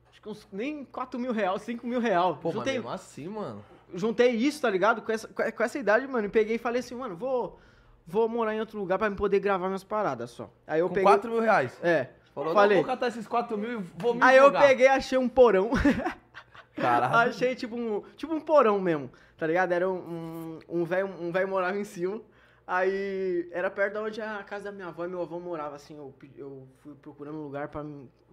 Acho que uns, nem 4 mil real, 5 mil real. Pô, mas juntei, mesmo assim, mano. Juntei isso, tá ligado? Com essa, com essa idade, mano, e peguei e falei assim, mano, vou, vou morar em outro lugar pra me poder gravar minhas paradas só. Aí eu Com peguei. 4 mil reais. É. Falou, falei. vou catar esses 4 mil e vou me Aí eu jogar. peguei e achei um porão. Caralho. Achei tipo um, tipo um porão mesmo, tá ligado? Era um um velho um velho morava em cima. Aí era perto da onde a casa da minha avó e meu avô morava, assim. Eu, eu fui procurando um lugar pra,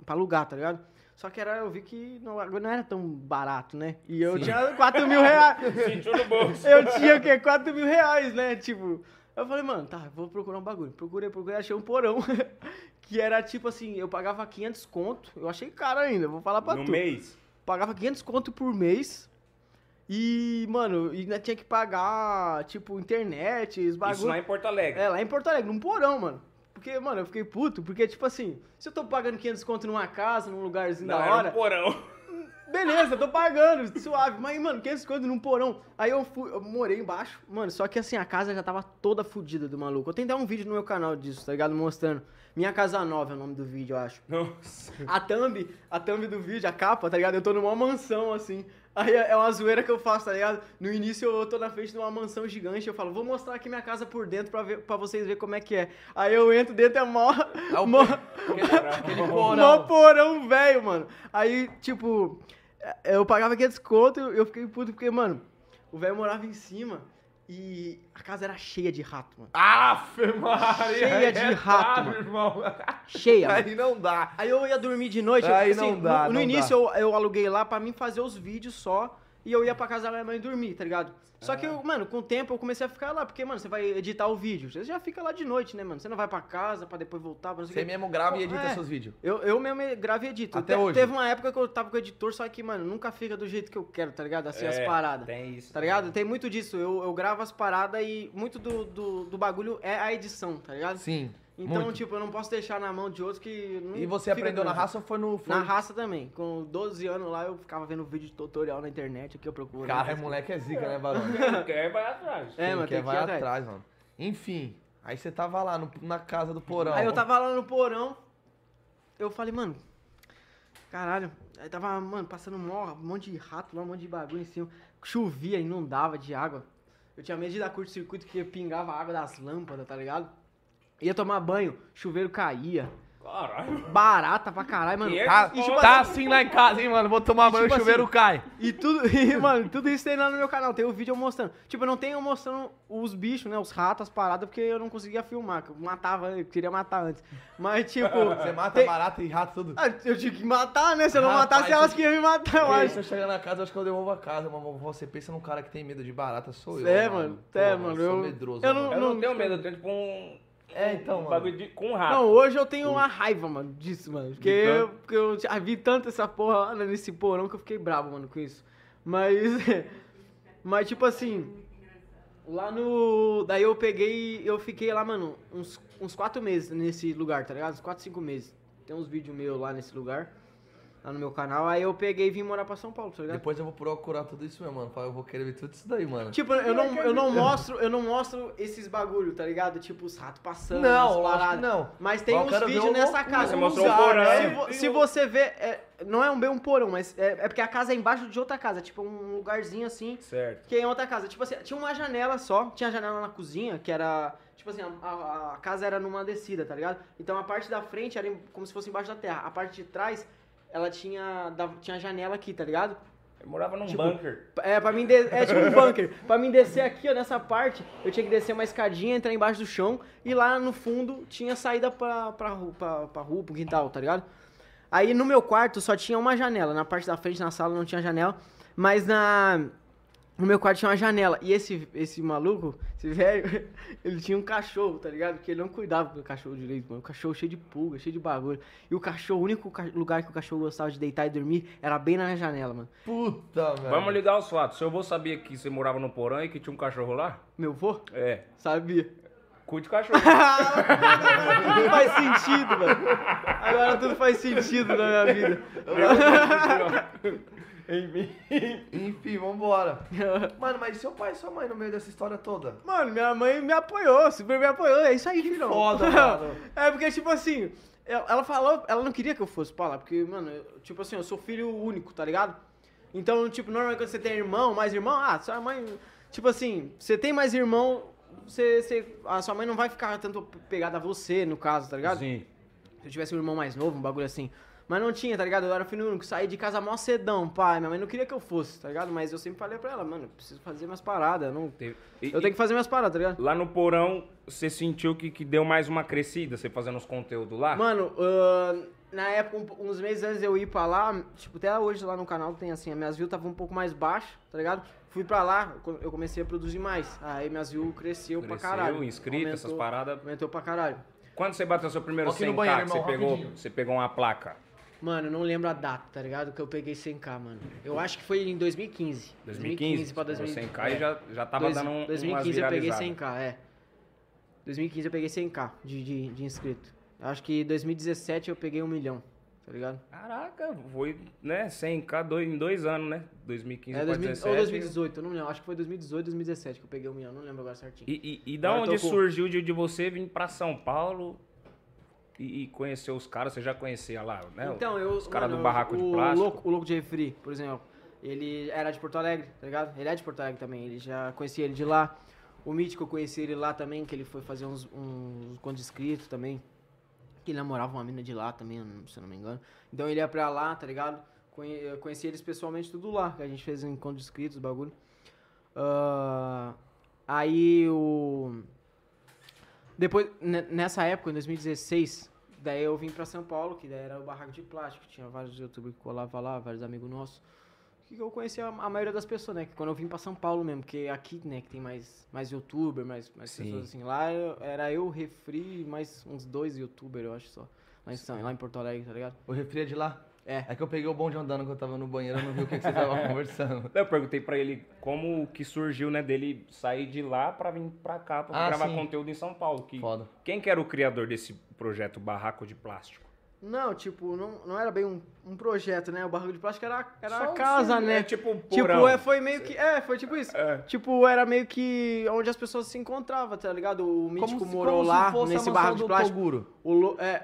pra alugar, tá ligado? Só que era, eu vi que não, não era tão barato, né? E eu Sim. tinha 4 mil reais. Sentiu no bolso. Eu tinha o quê? 4 mil reais, né? Tipo. Eu falei, mano, tá, vou procurar um bagulho. Procurei, procurei, achei um porão. que era tipo assim, eu pagava 500 conto. Eu achei caro ainda, vou falar pra No tu mês. pagava 500 conto por mês. E, mano, ainda tinha que pagar, tipo, internet, os Isso bagulho. lá em Porto Alegre. É, lá em Porto Alegre, num porão, mano. Porque, mano, eu fiquei puto, porque, tipo assim, se eu tô pagando 500 conto numa casa, num lugarzinho Não, da era hora, um porão. beleza, eu tô pagando, suave. Mas, mano, 500 conto num porão. Aí eu fui, eu morei embaixo, mano, só que assim, a casa já tava toda fodida do maluco. Eu tenho até um vídeo no meu canal disso, tá ligado? Mostrando. Minha Casa Nova é o nome do vídeo, eu acho. Nossa. A thumb, a thumb do vídeo, a capa, tá ligado? Eu tô numa mansão, assim. Aí é é uma zoeira que eu faço, tá ligado? No início eu tô na frente de uma mansão gigante, eu falo, vou mostrar aqui minha casa por dentro pra, ver, pra vocês verem como é que é. Aí eu entro dentro, é mó... É o mó, Aquele, aquele mó porão. porão velho, mano. Aí, tipo, é, eu pagava aquele desconto e eu fiquei puto porque, mano, o velho morava em cima e a casa era cheia de rato, mano. Aff, Maria. Cheia de é rato, tarde, mano. irmão. Cheia, mano. Aí não dá. Aí eu ia dormir de noite, Aí assim, não dá, no, no não início eu, eu aluguei lá pra mim fazer os vídeos só e eu ia pra casa da minha mãe dormir, tá ligado? Só que, eu, mano, com o tempo eu comecei a ficar lá, porque, mano, você vai editar o vídeo, você já fica lá de noite, né, mano? Você não vai pra casa pra depois voltar, pra Você quê. mesmo grava e edita É. seus vídeos. Eu, eu mesmo gravo e edito. Até Te- hoje? Teve uma época que eu tava com o editor, só que, mano, nunca fica do jeito que eu quero, tá ligado? Assim, as É, paradas. Tem isso. Tá ligado? Tem muito disso. Eu, eu gravo as paradas e muito do, do, do bagulho é a edição, tá ligado? Sim. Então, muito. tipo, eu não posso deixar na mão de outros que. Não E você aprendeu na raça ou foi no. Foi... Na raça também. Com 12 anos lá, eu ficava vendo vídeo de tutorial na internet, aqui eu procuro. Cara, é moleque é zica, né, Barão? Não quer, vai atrás. É, Quem mano, quer tem que ir vai atrás. atrás, mano. Enfim, aí você tava lá no- na casa do porão. Aí eu tava lá no porão, eu falei, mano, caralho. Aí tava, mano, passando um mó- um monte de rato lá, um monte de bagulho em cima. Chovia, inundava de água. Eu tinha medo de dar curto-circuito que pingava a água das lâmpadas, tá ligado? Ia tomar banho, chuveiro caía. Caralho. Barata pra caralho, mano. É? Tá, E, tipo tá assim- assim lá em casa, hein, mano? Vou tomar banho, tipo o chuveiro assim, cai. E tudo, e, mano, tudo isso tem lá no meu canal. Tem o vídeo eu mostrando. Tipo, eu não tenho mostrando os bichos, né? Os ratos, as paradas, porque eu não conseguia filmar. que Eu matava, eu queria matar antes. Mas, tipo. Você mata tem- barata e rato tudo. Ah, eu tinha que matar, né? Se eu não Rapaz, matasse, elas você- que iam me matar, eu acho. se eu chegar na casa, eu acho que eu devolvo a casa, mas você pensa num cara que tem medo de barata, sou eu. É, mano, é, mano, sou eu- medroso. eu não- mano. Eu não tenho medo, eu tenho tipo um. É, então, mano. bagulho de, com rato. Não, hoje eu tenho uma raiva, mano, disso, mano. Porque eu, porque eu já vi tanto essa porra lá nesse porão que eu fiquei bravo, mano, com isso. Mas. Mas, tipo assim. Lá no. Daí eu peguei. Eu fiquei lá, mano, uns, uns quatro meses nesse lugar, tá ligado? Uns quatro, cinco meses. Tem uns vídeos meus lá nesse lugar. Lá no meu canal. Aí eu peguei e vim morar pra São Paulo, tá ligado? Depois eu vou procurar tudo isso mesmo, mano. Eu vou querer ver tudo isso daí, mano. Tipo, eu não, eu não mostro, eu não mostro esses bagulho, tá ligado? Tipo, os ratos passando, Não, as paradas. não. Mas tem uns vídeos nessa casa. você um mostrou o lugar, porão, né? Se, vo- se você ver, é, não é um bem um porão, mas é, é porque a casa é embaixo de outra casa, tipo um lugarzinho assim, Certo. que é em outra casa. Tipo assim, tinha uma janela só, tinha janela na cozinha, que era, tipo assim, a, a- a casa era numa descida, tá ligado? Então a parte da frente era em- como se fosse embaixo da terra. A parte de trás, ela tinha, dava- tinha janela aqui, tá ligado? Eu morava num Tipo, bunker. É, pra mim, de... é tipo um bunker. pra mim descer aqui, ó, nessa parte, eu tinha que descer uma escadinha, entrar embaixo do chão, e lá no fundo tinha saída pra, pra, pra, pra rua, pro quintal, tá ligado? Aí no meu quarto só tinha uma janela, na parte da frente, na sala, não tinha janela, mas na... No meu quarto tinha uma janela. E esse, esse maluco, esse velho, ele tinha um cachorro, tá ligado? Porque ele não cuidava do cachorro direito, mano. O cachorro cheio de pulga, cheio de bagulho. E o cachorro, o único lugar que o cachorro gostava de deitar e dormir era bem na minha janela, mano. Puta, velho. Vamos ligar os fatos. Seu avô sabia que você morava no porão e que tinha um cachorro lá? Meu vô? É. Sabia. Cuide do cachorro. tudo faz sentido, mano. Agora tudo faz sentido na minha vida. Enfim. Enfim, vambora. Mano, mas seu pai e sua mãe no meio dessa história toda? Mano, minha mãe me apoiou, super me apoiou. É isso aí, filhão. foda, mano. É porque, tipo assim, ela ela falou, ela não queria que eu fosse pra lá, porque, mano, eu- tipo assim, eu sou filho único, tá ligado? Então, tipo, normalmente quando você tem irmão, mais irmão, ah, sua mãe. Tipo assim, você tem mais irmão, você, você, a sua mãe não vai ficar tanto pegada a você, no caso, tá ligado? Sim. Se eu tivesse um irmão mais novo, um bagulho assim. Mas não tinha, tá ligado? Eu era filho único, saí de casa mó cedão, pai. Minha mãe não queria que eu fosse, tá ligado? Mas eu sempre falei pra ela, mano, eu preciso fazer minhas paradas. eu Não... Teve- e- Eu tenho que fazer minhas paradas, tá ligado? Lá no porão, você sentiu que, que deu mais uma crescida, você fazendo os conteúdos lá? Mano, ahn, na época, uns meses antes de eu ir pra lá, tipo, até hoje lá no canal tem assim, as minhas views estavam um pouco mais baixas, tá ligado? Fui pra lá, eu- comecei a produzir mais. Aí minhas views cresceu, pra Cresceu, caralho. inscrito, essas Aumentou- paradas. Aumentou pra caralho. Quando você bateu seu primeiro Aqui no 100k, banheiro, que você, pegou, você pegou uma placa? Mano, eu não lembro a data, tá ligado? Que eu peguei 100k, mano. Eu acho que foi em 2015. 2015, pra pegou 2015. 100k e já, já tava Dois- dando um, 2015 eu peguei viralizadas. 100k, é. 2015 eu peguei 100k de, de, de inscrito. Acho que 2017 eu peguei um milhão, tá ligado? Caraca, foi, né, 100k dois, em dois anos, né? 2015 É, pra 2000, 2017. ou 2018, eu não lembro. Acho que foi 2018, 2017 que eu peguei um milhão, não lembro agora certinho. E, e, e da Agora onde tô com- surgiu de, de você vir pra São Paulo e, e conhecer os caras? Você já conhecia lá, né? Então, eu. Os caras do barraco de o plástico. Louco, o louco de refri, por exemplo. Ele era de Porto Alegre, tá ligado? Ele é de Porto Alegre também. Ele já conhecia ele de lá. O Mítico eu conheci ele lá também, que ele foi fazer uns, uns contos escritos também. Que ele namorava uma mina de lá também, se eu não me engano. Então ele ia pra lá, tá ligado? Conhe- conheci eles pessoalmente tudo lá, que a gente fez um encontro escritos, bagulho. Ah, aí o. Depois, ne- nessa época, em 2016, daí eu vim pra São Paulo, que daí era o barraco de plástico. Tinha vários youtubers que colavam lá, vários amigos nossos. Que eu conhecia a, a maioria das pessoas, né? Que quando eu vim pra São Paulo mesmo, porque aqui, né, que tem mais, mais youtuber, mais, mais Sim. pessoas assim. Lá era eu, Refri, mais uns dois youtubers, eu acho só. Lá em, São- lá em Porto Alegre, tá ligado? O refri é de lá? É. É que eu peguei o bonde andando quando eu tava no banheiro, eu não vi o que, que você tava conversando. Eu perguntei pra ele como que surgiu, né, dele sair de lá pra vir pra cá, pra Ah, gravar sim. conteúdo em São Paulo. Que, Foda. Quem que era o criador desse projeto Barraco de Plástico? Não, tipo, não, não era bem um, um projeto, né? O barraco de plástico era, era Só a um casa, sur- né? é tipo um Tipo, é, foi meio que. É, foi tipo isso. É. Tipo, era meio que onde as pessoas se encontravam, tá ligado? O Mítico se- morou como lá, a nesse mansão barraco de plástico. Toguro. O lo... é,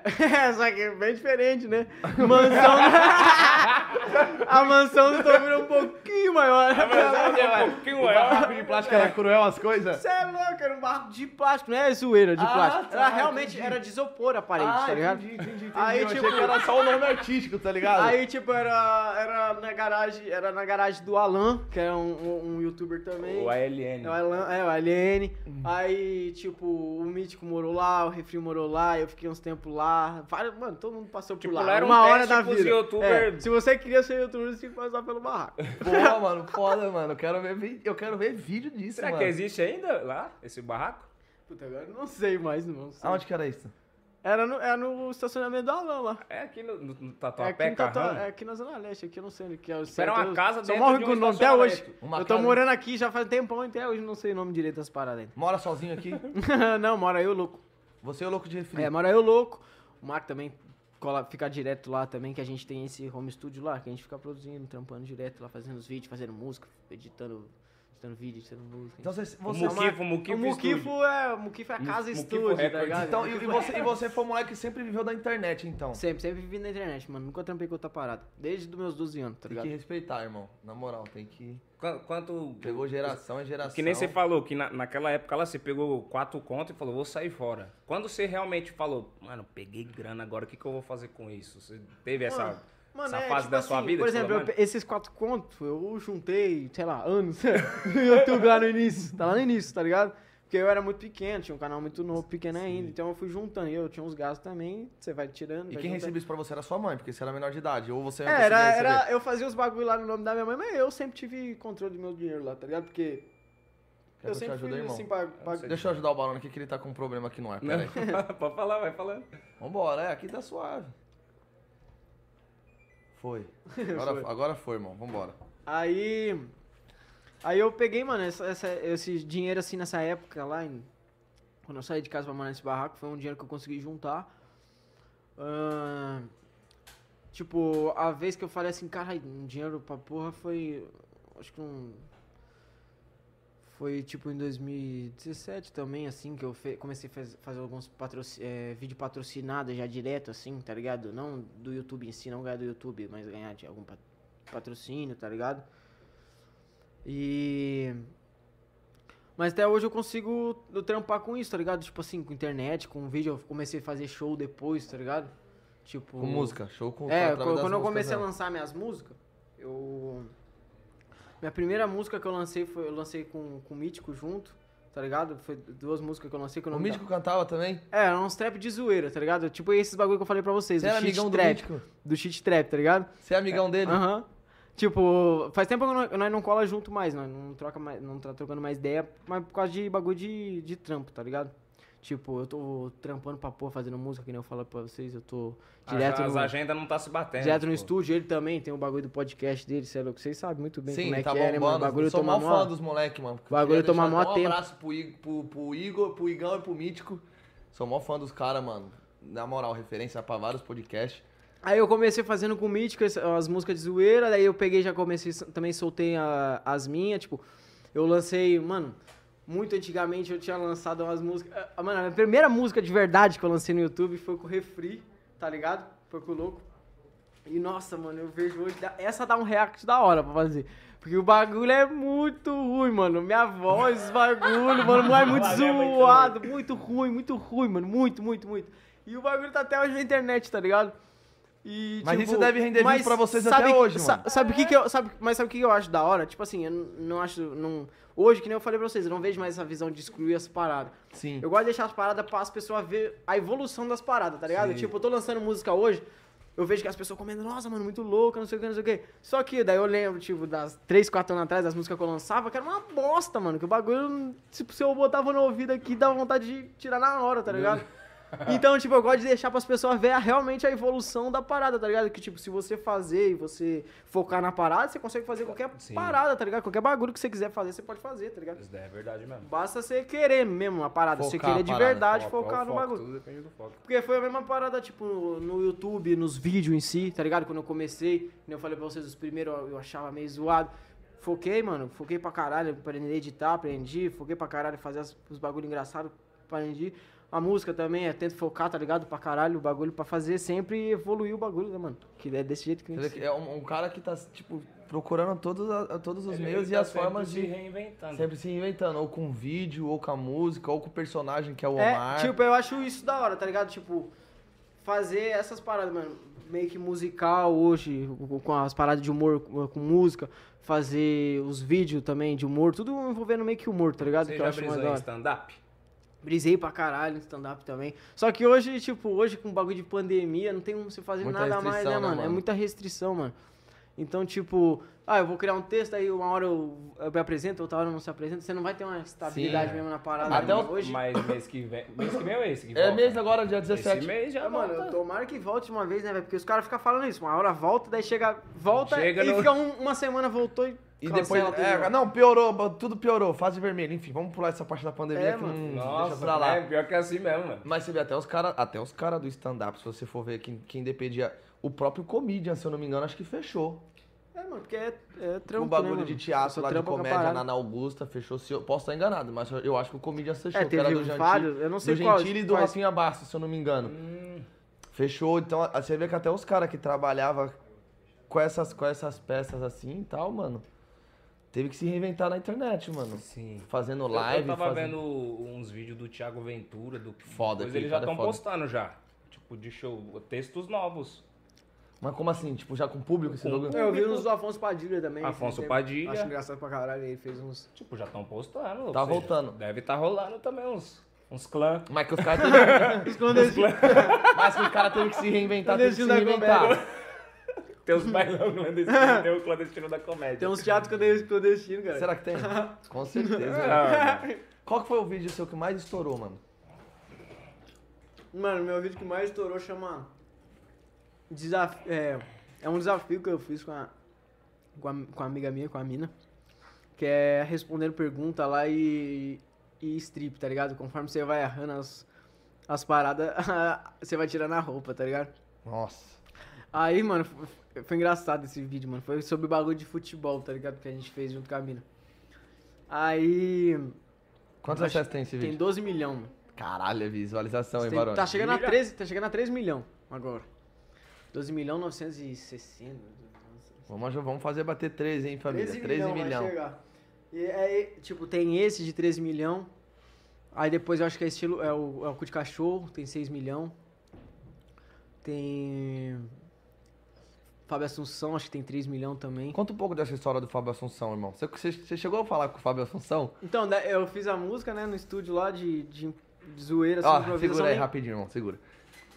só que é bem diferente, né? Mansão. a mansão do Toguro é um pouquinho maior. Mas é um pouquinho O maior. barraco de plástico era cruel as coisas? Você é louco, era um barraco de plástico, não é zoeira de Ah, plástico. tá, era realmente, entendi. era de isopor a parede, ah, tá ligado? entendi, entendi, entendi. Aí, eu achei tipo- que era só o nome artístico, tá ligado? Aí, tipo, era, era na garagem, era na garagem do Alan, que é um, um, um youtuber também. O ALN. É o Alan, é, o Alien. Aí, tipo, o Mítico morou lá, o Refri morou lá, eu fiquei uns tempos lá. Vários, mano, todo mundo passou por Tipo, lá. lá era um Uma hora da vida. youtuber- É, se você queria ser youtuber, você tinha que passar pelo barraco. Porra, mano, foda, mano. Eu quero ver, eu quero ver vídeo disso, Será mano. que existe ainda lá, esse barraco? Puta, agora eu não sei mais, não. sei. Aonde que era isso? Era no, era no estacionamento do Alan lá. É aqui no, no, no É Tatuapé, aqui, no Tatu- Carrão? é aqui na Zona Leste, aqui eu não sei onde que é. Era uma eu casa dentro morro de um com o nome até hoje. Uma eu tô casa- morando aqui já faz tempão, até hoje não sei o nome direito das paradas ainda. Mora sozinho aqui? não, mora eu, louco. Você é o louco de refri. É, mora eu louco. O Marco também cola, fica direto lá também, que a gente tem esse home studio lá, que a gente fica produzindo, trampando direto lá, fazendo os vídeos, fazendo música, editando, editando vídeo, editando música. Então você, O você o Muquifo o Muquifo Estúdio. é, o Muquifo é a casa Muquifo estúdio, tá Records. ligado? Então, e, e você, e você foi um moleque que sempre viveu da internet, então. Sempre, sempre vivi na internet, mano. Nunca trampei com outra parada. Desde os meus 12 anos, tá Tem ligado? que respeitar, irmão. Na moral, tem que. Qu- Quanto... Pegou geração é geração. Que nem você falou, que na- naquela época lá você pegou quatro contos e falou, vou sair fora. Quando você realmente falou, mano, peguei grana agora, o que, que eu vou fazer com isso? Você teve essa, essa é, fase tipo da sua assim, vida? Por exemplo, eu "Mano, esses quatro contos eu juntei, sei lá, anos no YouTube lá no início. Tá lá no início, tá ligado? Porque eu era muito pequeno, tinha um canal muito novo, pequeno ainda, então eu fui juntando. E eu tinha uns gastos também, você vai tirando. E vai quem juntando. recebia isso pra você era sua mãe, porque você era menor de idade. Ou você É, era, era, eu fazia os bagulho lá no nome da minha mãe, mas eu sempre tive controle do meu dinheiro lá, tá ligado? Porque eu te sempre ajude, fui irmão? assim pra... pra-. Deixa eu ajudar o Balão aqui que ele tá com um problema aqui no ar. Pera aí. Pode falar, vai falando. Vambora, é, aqui tá suave. Foi. Agora foi, agora foi irmão. Vambora. Aí. Aí eu peguei, mano, essa- essa- esse dinheiro assim nessa época lá, em- quando eu saí de casa pra morar nesse barraco, foi um dinheiro que eu consegui juntar. Ahn, tipo, a vez que eu falei assim, cara, um dinheiro pra porra foi. Acho que um. Foi tipo em 2017 também, assim, que eu comecei a faz- fazer alguns patroci é, vídeo patrocinado já direto, assim, tá ligado? Não do YouTube em si, não ganhar do YouTube, mas ganhar de algum pat- patrocínio, tá ligado? E. Mas até hoje eu consigo trampar com isso, tá ligado? Tipo assim, com internet, com vídeo. Eu comecei a fazer show depois, tá ligado? Tipo. Com música, show com É, quando eu comecei a né? lançar minhas músicas, eu. Minha primeira música que eu lancei foi. Eu lancei com, com o Mítico junto, tá ligado? Foi duas músicas que eu lancei com o Mítico cantava também? da... É, eram uns trap de zoeira, tá ligado? Tipo esses bagulho que eu falei pra vocês, Você do era amigão do trap. Mítico? Do shit trap, tá ligado? Você é amigão dele? Aham. Tipo, faz tempo que nós, não cola junto mais, nós não troca mais, não tá trocando mais ideia, mas por causa de bagulho de, de trampo, tá ligado? Tipo, eu tô trampando pra porra, fazendo música, que nem eu falo pra vocês, eu tô direto as no, agendas não tá se batendo. direto no estúdio, ele também tem o bagulho do podcast dele, cê é louco, vocês sabem muito bem Sim, como é tá que é, né, mano? O bombando. bagulho Sou toma mó fã dos moleque, mano. Bagulho Queria toma mó até um tempo. abraço pro, I- pro, pro Igor, pro Igão e pro Mítico. Sou mó fã dos caras, mano. Na moral, referência pra vários podcasts. Aí eu comecei fazendo com o Mítico as- as músicas de zoeira, daí eu peguei já comecei, também soltei a- as minhas, tipo, eu lancei, mano, muito antigamente eu tinha lançado umas músicas. ah, Mano, a minha primeira música de verdade que eu lancei no YouTube foi com o Refri, tá ligado? Foi com o Louco. E nossa, mano, eu vejo hoje. Essa dá um react da hora pra fazer. Porque o bagulho é muito ruim, mano. Minha voz, bagulho, mano, é é muito zoado. Muito ruim, muito ruim, mano. Muito, muito, muito. E o bagulho tá até hoje na internet, tá ligado? E, Mas tipo, isso deve render mas pra vocês sabe até hoje, mano. Sabe o que, que eu. Sabe, mas sabe o que eu acho da hora? Tipo assim, eu não, acho. Não, hoje, que nem eu falei pra vocês, eu não vejo mais essa visão de excluir as paradas. Sim. Eu gosto de deixar as paradas pra as pessoas ver a evolução das paradas, tá ligado? Sim. Tipo, eu tô lançando música hoje, eu vejo que as pessoas comentam, nossa, mano, muito louca, não sei o que, não sei o que. Só que daí eu lembro, tipo, das 3, 4 anos atrás, das músicas que eu lançava, que era uma bosta, mano. Que o bagulho, tipo, se eu botava no ouvido aqui, dava vontade de tirar na hora, tá ligado? Então, tipo, eu gosto de deixar pras pessoas ver a- realmente a evolução da parada, tá ligado? Que, tipo, se você fazer e você focar na parada, você consegue fazer qualquer Sim. parada, tá ligado? Qualquer bagulho que você quiser fazer, você pode fazer, tá ligado? Isso é verdade mesmo. Basta você querer mesmo uma parada, você Focar querer a de parada, verdade Foco, focar é o no foco, bagulho. Tudo depende do foco. Porque foi a mesma parada, tipo, no, YouTube, nos vídeos em si, tá ligado? Quando eu comecei, eu falei pra vocês, os primeiros eu achava meio zoado. Foquei, mano, foquei pra caralho, aprendi a editar, aprendi, foquei pra caralho, fazer os bagulho engraçado, aprendi. A música também, eu tento focar, tá ligado? Pra caralho, o bagulho pra fazer sempre evoluir o bagulho, né, mano? Que é desse jeito que a gente... É um, um cara que tá, tipo, procurando todos, a- todos os Ele- meios ele e tá as sempre formas se de. reinventando. Sempre se inventando, ou com vídeo, ou com a música, ou com o personagem que é o É, Omar. tipo, eu acho isso da hora, tá ligado? Tipo, fazer essas paradas, mano, meio que musical hoje, com- as paradas de humor, com música, fazer os vídeos também de humor, tudo envolvendo meio que humor, tá ligado? Você que eu já acho mais stand-up? Brisei pra caralho no stand-up também. Só que hoje, tipo, hoje com o bagulho de pandemia, não tem como você fazer Muita nada mais, né, né, mano? É mano? muita restrição, mano. Então, tipo, ah, eu vou criar um texto, aí uma hora eu, eu me apresento, outra hora eu não se apresento, você não vai ter uma estabilidade Sim. mesmo na parada. Até o- hoje. Mas mês que vem. Mês que vem ou esse que É volta? mês agora, dia 17. Esse mês já É, mano, volta. eu tomara que volte de uma vez, né, velho? Porque os caras ficam falando isso. Uma hora volta, daí chega. Volta Chega e no- fica um- uma semana, voltou e. E depois. É, não, piorou, tudo piorou, fase vermelha. Enfim, vamos pular essa parte da pandemia É, que mano. não deixa Nossa, pra lá. é pior que assim mesmo, mano. Mas você vê até os caras até os cara do stand-up, se você for ver quem, quem dependia. O próprio Comedian, se eu não me engano, acho que fechou. É, mano, porque é, é trampo. o bagulho né, de teatro Só lá de comédia na Ana Augusta fechou. Se eu, posso estar enganado, mas eu, acho que o Comedian fechou. É, que era teve do Gentili, vários, eu não sei do quais- Gentili e do quais. Rafinha Bastos, se eu não me engano. Hum, Fechou, então a- você vê que até os caras que trabalhavam com essas, com essas peças assim e tal, mano, teve que se reinventar na internet, mano. sim. Fazendo live, Eu, tava fazendo... vendo uns vídeos do Thiago Ventura, do Foda, aquele eles já é estão foda. postando já. Tipo, de show, textos novos. Mas como assim? Tipo, já com público esse Com bagulho? Eu vi uns do Afonso Padilha também. Afonso Tem- Padilha. Acho engraçado pra caralho, ele fez uns... Tipo, já estão postando. Tá seja, voltando. Deve estar rolando também uns, uns clãs. Mas que os caras teve... Os clandestinos. Mas que os caras teve que se reinventar, teve que se reinventar. Tem os bailão clandestinos, tem o clandestino da comédia. Tem uns teatros clandestinos, clandestinos, cara. Será que tem? Com certeza. Qual que foi o vídeo seu que mais estourou, mano? Mano, meu vídeo que mais estourou chama. Desaf... É, é um desafio que eu fiz com a, com a, com a amiga minha, com a mina. Que é respondendo pergunta lá e, e strip, tá ligado? Conforme você vai errando as, as paradas, você vai tirando a roupa, tá ligado? Nossa. Aí, mano, foi, foi engraçado esse vídeo, mano. Foi sobre o bagulho de futebol, tá ligado? Que a gente fez junto com a mina. Aí. Quantos acessos tem esse Tem vídeo? 12 milhões, mano. Caralho, é visualização, hein, Tem- Barone? tá, chegando a Milha- 13, tá chegando a 3 milhões agora. 12 milhões 960. Vamos, vamos fazer bater 13, hein, família? 13, 13 milhões. milhão. Vai chegar. E aí, tipo, tem esse de 13 milhão. Aí depois eu acho que é estilo. É o, é o cu de cachorro, tem 6 milhão. Tem. Fábio Assunção, acho que tem 3 milhão também. Conta um pouco dessa história do Fábio Assunção, irmão. Você, você, chegou a falar com o Fábio Assunção? Então, eu fiz a música, né, no estúdio lá de, de, de zoeira, assim, Ó, improvisação, segura aí rapidinho, irmão, segura.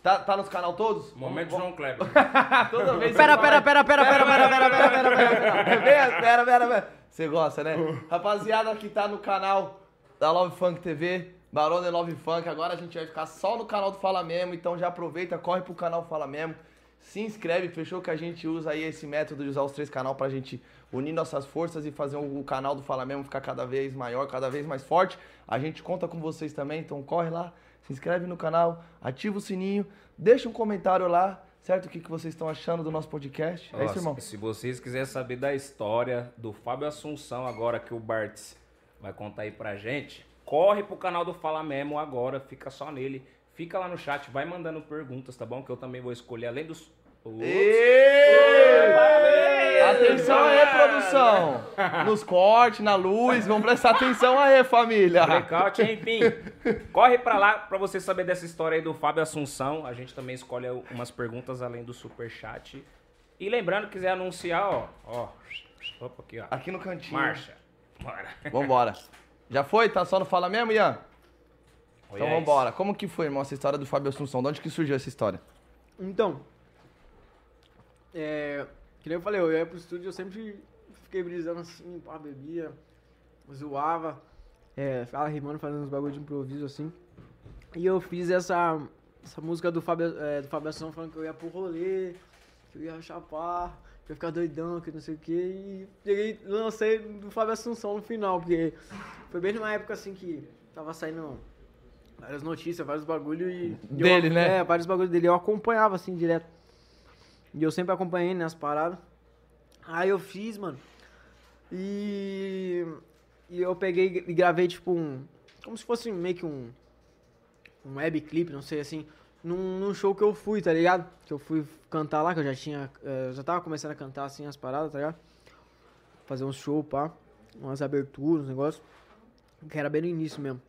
Tá, tá nos canal todos? Momento João Kleber. Toda vez que Pera, você pera, fala- pera, pera, pera, pera, pera, pera, pera, pera, pera. Pera, pera, pera, pera. Você gosta, né? Rapaziada que tá no canal da Love Funk TV, Barone Love Funk, agora a gente vai ficar só no canal do Fala Mesmo, então já aproveita, corre pro canal Fala Mesmo, se inscreve, fechou que a gente usa aí esse método de usar os três canal pra gente unir nossas forças e fazer o canal do Fala Mesmo ficar cada vez maior, cada vez mais forte. A gente conta com vocês também, então corre lá, se inscreve no canal, ativa o sininho, deixa um comentário lá, certo? O que, que vocês estão achando do nosso podcast. É Ó, isso, irmão? se- vocês quiserem saber da história do Fábio Assunção, agora que o Bartz vai contar aí pra gente, corre pro canal do Fala Memo agora, fica só nele. Fica lá no chat, vai mandando perguntas, tá bom? Que eu também vou escolher, além dos. Outros. Ê! Atenção aí, produção! Nos cortes, na luz, vamos prestar atenção aí, família! Blackout, enfim. Corre pra lá pra você saber dessa história aí do Fábio Assunção. A gente também escolhe umas perguntas além do superchat. E lembrando, quiser anunciar, ó. Ó. Opa, aqui, ó. Aqui no cantinho. Marcha. Bora. Vambora. Já foi? Tá só no Fala mesmo, Ian? Oi, Então é vambora. Como que foi, irmão, essa história do Fábio Assunção? De onde que surgiu essa história? Então, é, que nem eu falei, eu ia pro estúdio, eu sempre fiquei brisando assim, pá, bebia, zoava, é, ficava rimando, fazendo uns bagulho de improviso assim. E eu fiz essa, essa música do Fábio, é, do Fábio Assunção falando que eu ia pro rolê, que eu ia chapar, que eu ia ficar doidão, que não sei o que, e peguei, lancei do Fábio Assunção no final, porque foi bem numa época assim que tava saindo várias notícias, vários bagulho e... Dele, eu, né? É, vários bagulho dele, eu acompanhava assim direto. E eu sempre acompanhei nas paradas. Aí eu fiz, mano. E. E eu peguei e gravei, tipo, um. Como se fosse meio que um. Um web clip, não sei assim. Num, num show que eu fui, tá ligado? Que eu fui cantar lá, que eu já tinha. eh, já tava começando a cantar assim as paradas, tá ligado? Fazer uns show, pá. Umas aberturas, um negócio. Que era bem no início mesmo.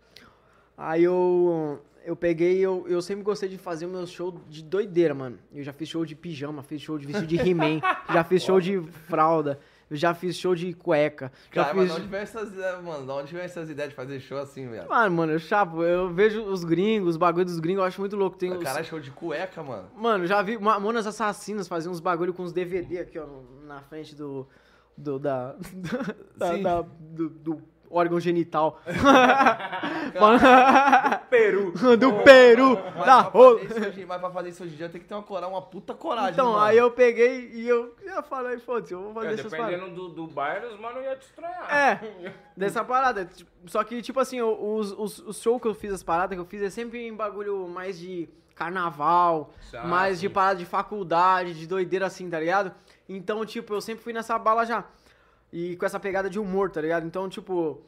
Aí eu. Eu peguei, eu, eu sempre gostei de fazer o meu show de doideira, mano. Eu já fiz show de pijama, fiz show de vestido de He-Man, já fiz show de fralda, eu já fiz show de cueca. Já Cara, mas fiz... de onde vem essas, ideias, mano? De onde vem essas ideias de fazer show assim, velho? Mano, mano, eu chapo, eu vejo os gringos, os bagulho dos gringos, eu acho muito louco. Tem os... Caralho, show de cueca, mano. Mano, já vi Mamonas Assassinas fazer uns bagulho com uns DVD aqui, ó, na frente do. do da. da, da- do, do órgão genital. Peru. do Peru, Mas da pra, rola. hoje, mas pra fazer isso hoje em dia tem que ter uma coragem, uma puta coragem, Então, mano. aí eu peguei e eu já falei, foda-se, eu vou fazer É, essas paradas. dependendo do, do bairro, os mano ia te estranhar. É, dessa parada. Tipo, Só que, tipo assim, os, os, os shows que eu fiz, as paradas que eu fiz, é sempre em bagulho mais de carnaval, Ah, mais de parada de faculdade, de doideira assim, tá ligado? Então, tipo, eu sempre fui nessa bala já. E com essa pegada de humor, tá ligado? Então, tipo.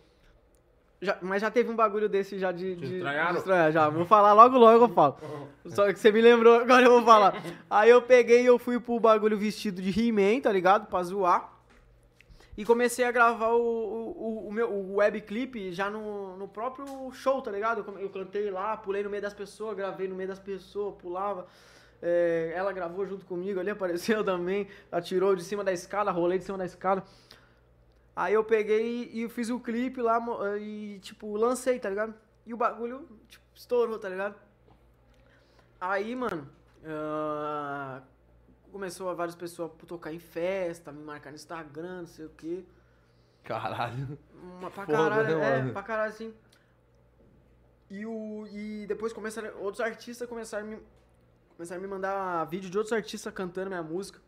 já- mas já teve um bagulho desse já de. de, estranharam? de estranhar, já. Vou falar logo, logo eu falo. Só que você me lembrou, agora eu vou falar. Aí eu peguei e eu fui pro bagulho vestido de He-Man, tá ligado? Pra zoar. E comecei a gravar o, o, o meu o web clipe já no, no próprio show, tá ligado? Eu Eu cantei lá, pulei no meio das pessoas, gravei no meio das pessoas, pulava. É, ela gravou junto comigo ali, apareceu também. Atirou de cima da escada, rolei de cima da escada. Aí eu peguei e fiz o clipe lá e, tipo, lancei, tá ligado? E o bagulho, tipo, estourou, tá ligado? Aí, mano, ah, começou a várias pessoas tocar em festa, me marcar no Instagram, não sei o quê. Caralho. Uma pra Foda, caralho, né, é, mano? pra caralho, assim. E, o, e depois começaram, outros artistas começaram a, me, começaram a me mandar vídeo de outros artistas cantando minha música.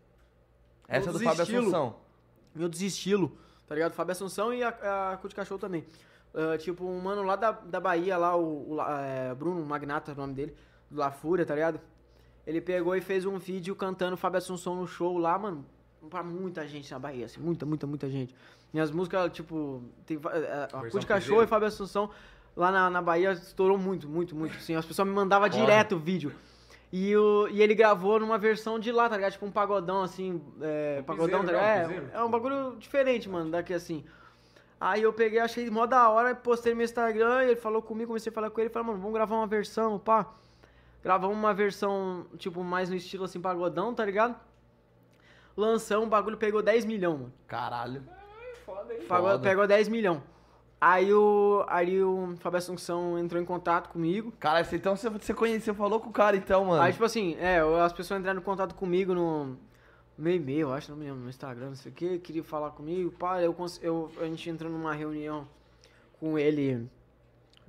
Essa é do Fábio estilo. Assunção. Em outros estilos, tá ligado? Fábio Assunção e a, a Cu de Cachorro também. Ah, tipo, um mano lá da, da Bahia, lá, o, o é, Bruno Magnata, é o nome dele, do La Fúria, tá ligado? Ele pegou e fez um vídeo cantando Fábio Assunção no show lá, mano, pra muita gente na Bahia, assim, muita, muita, muita gente. Minhas músicas, tipo, tem, va- é, a Cu de Cachorro e Fábio Assunção lá na, na Bahia estourou muito, muito, muito, assim, as pessoas me mandavam direto o vídeo. E, o, e ele gravou numa versão de lá, tá ligado? Tipo um pagodão, assim, é, Um pagodão, piseiro, tá né? Um ligado? piseiro. É, é um bagulho diferente, mano, daqui assim. Aí eu peguei, achei mó da hora, postei no meu Instagram, e ele falou comigo, comecei a falar com ele, falei, mano, vamos gravar uma versão, pá. Gravamos uma versão, tipo, mais no estilo, assim, pagodão, tá ligado? Lançamos, o bagulho pegou 10 milhões, mano. Caralho. Foda, hein? Pagou, Foda. pegou 10 milhões. Aí o, aí o Fábio Assunção entrou em contato comigo. Você- então você, você conheceu, falou com o cara então, mano. Aí, tipo assim, é, as pessoas entraram em contato comigo no meu e-mail, eu acho, não me lembro, no Instagram, não sei o que, queria falar comigo, pá, eu, eu, a gente entrou numa reunião com ele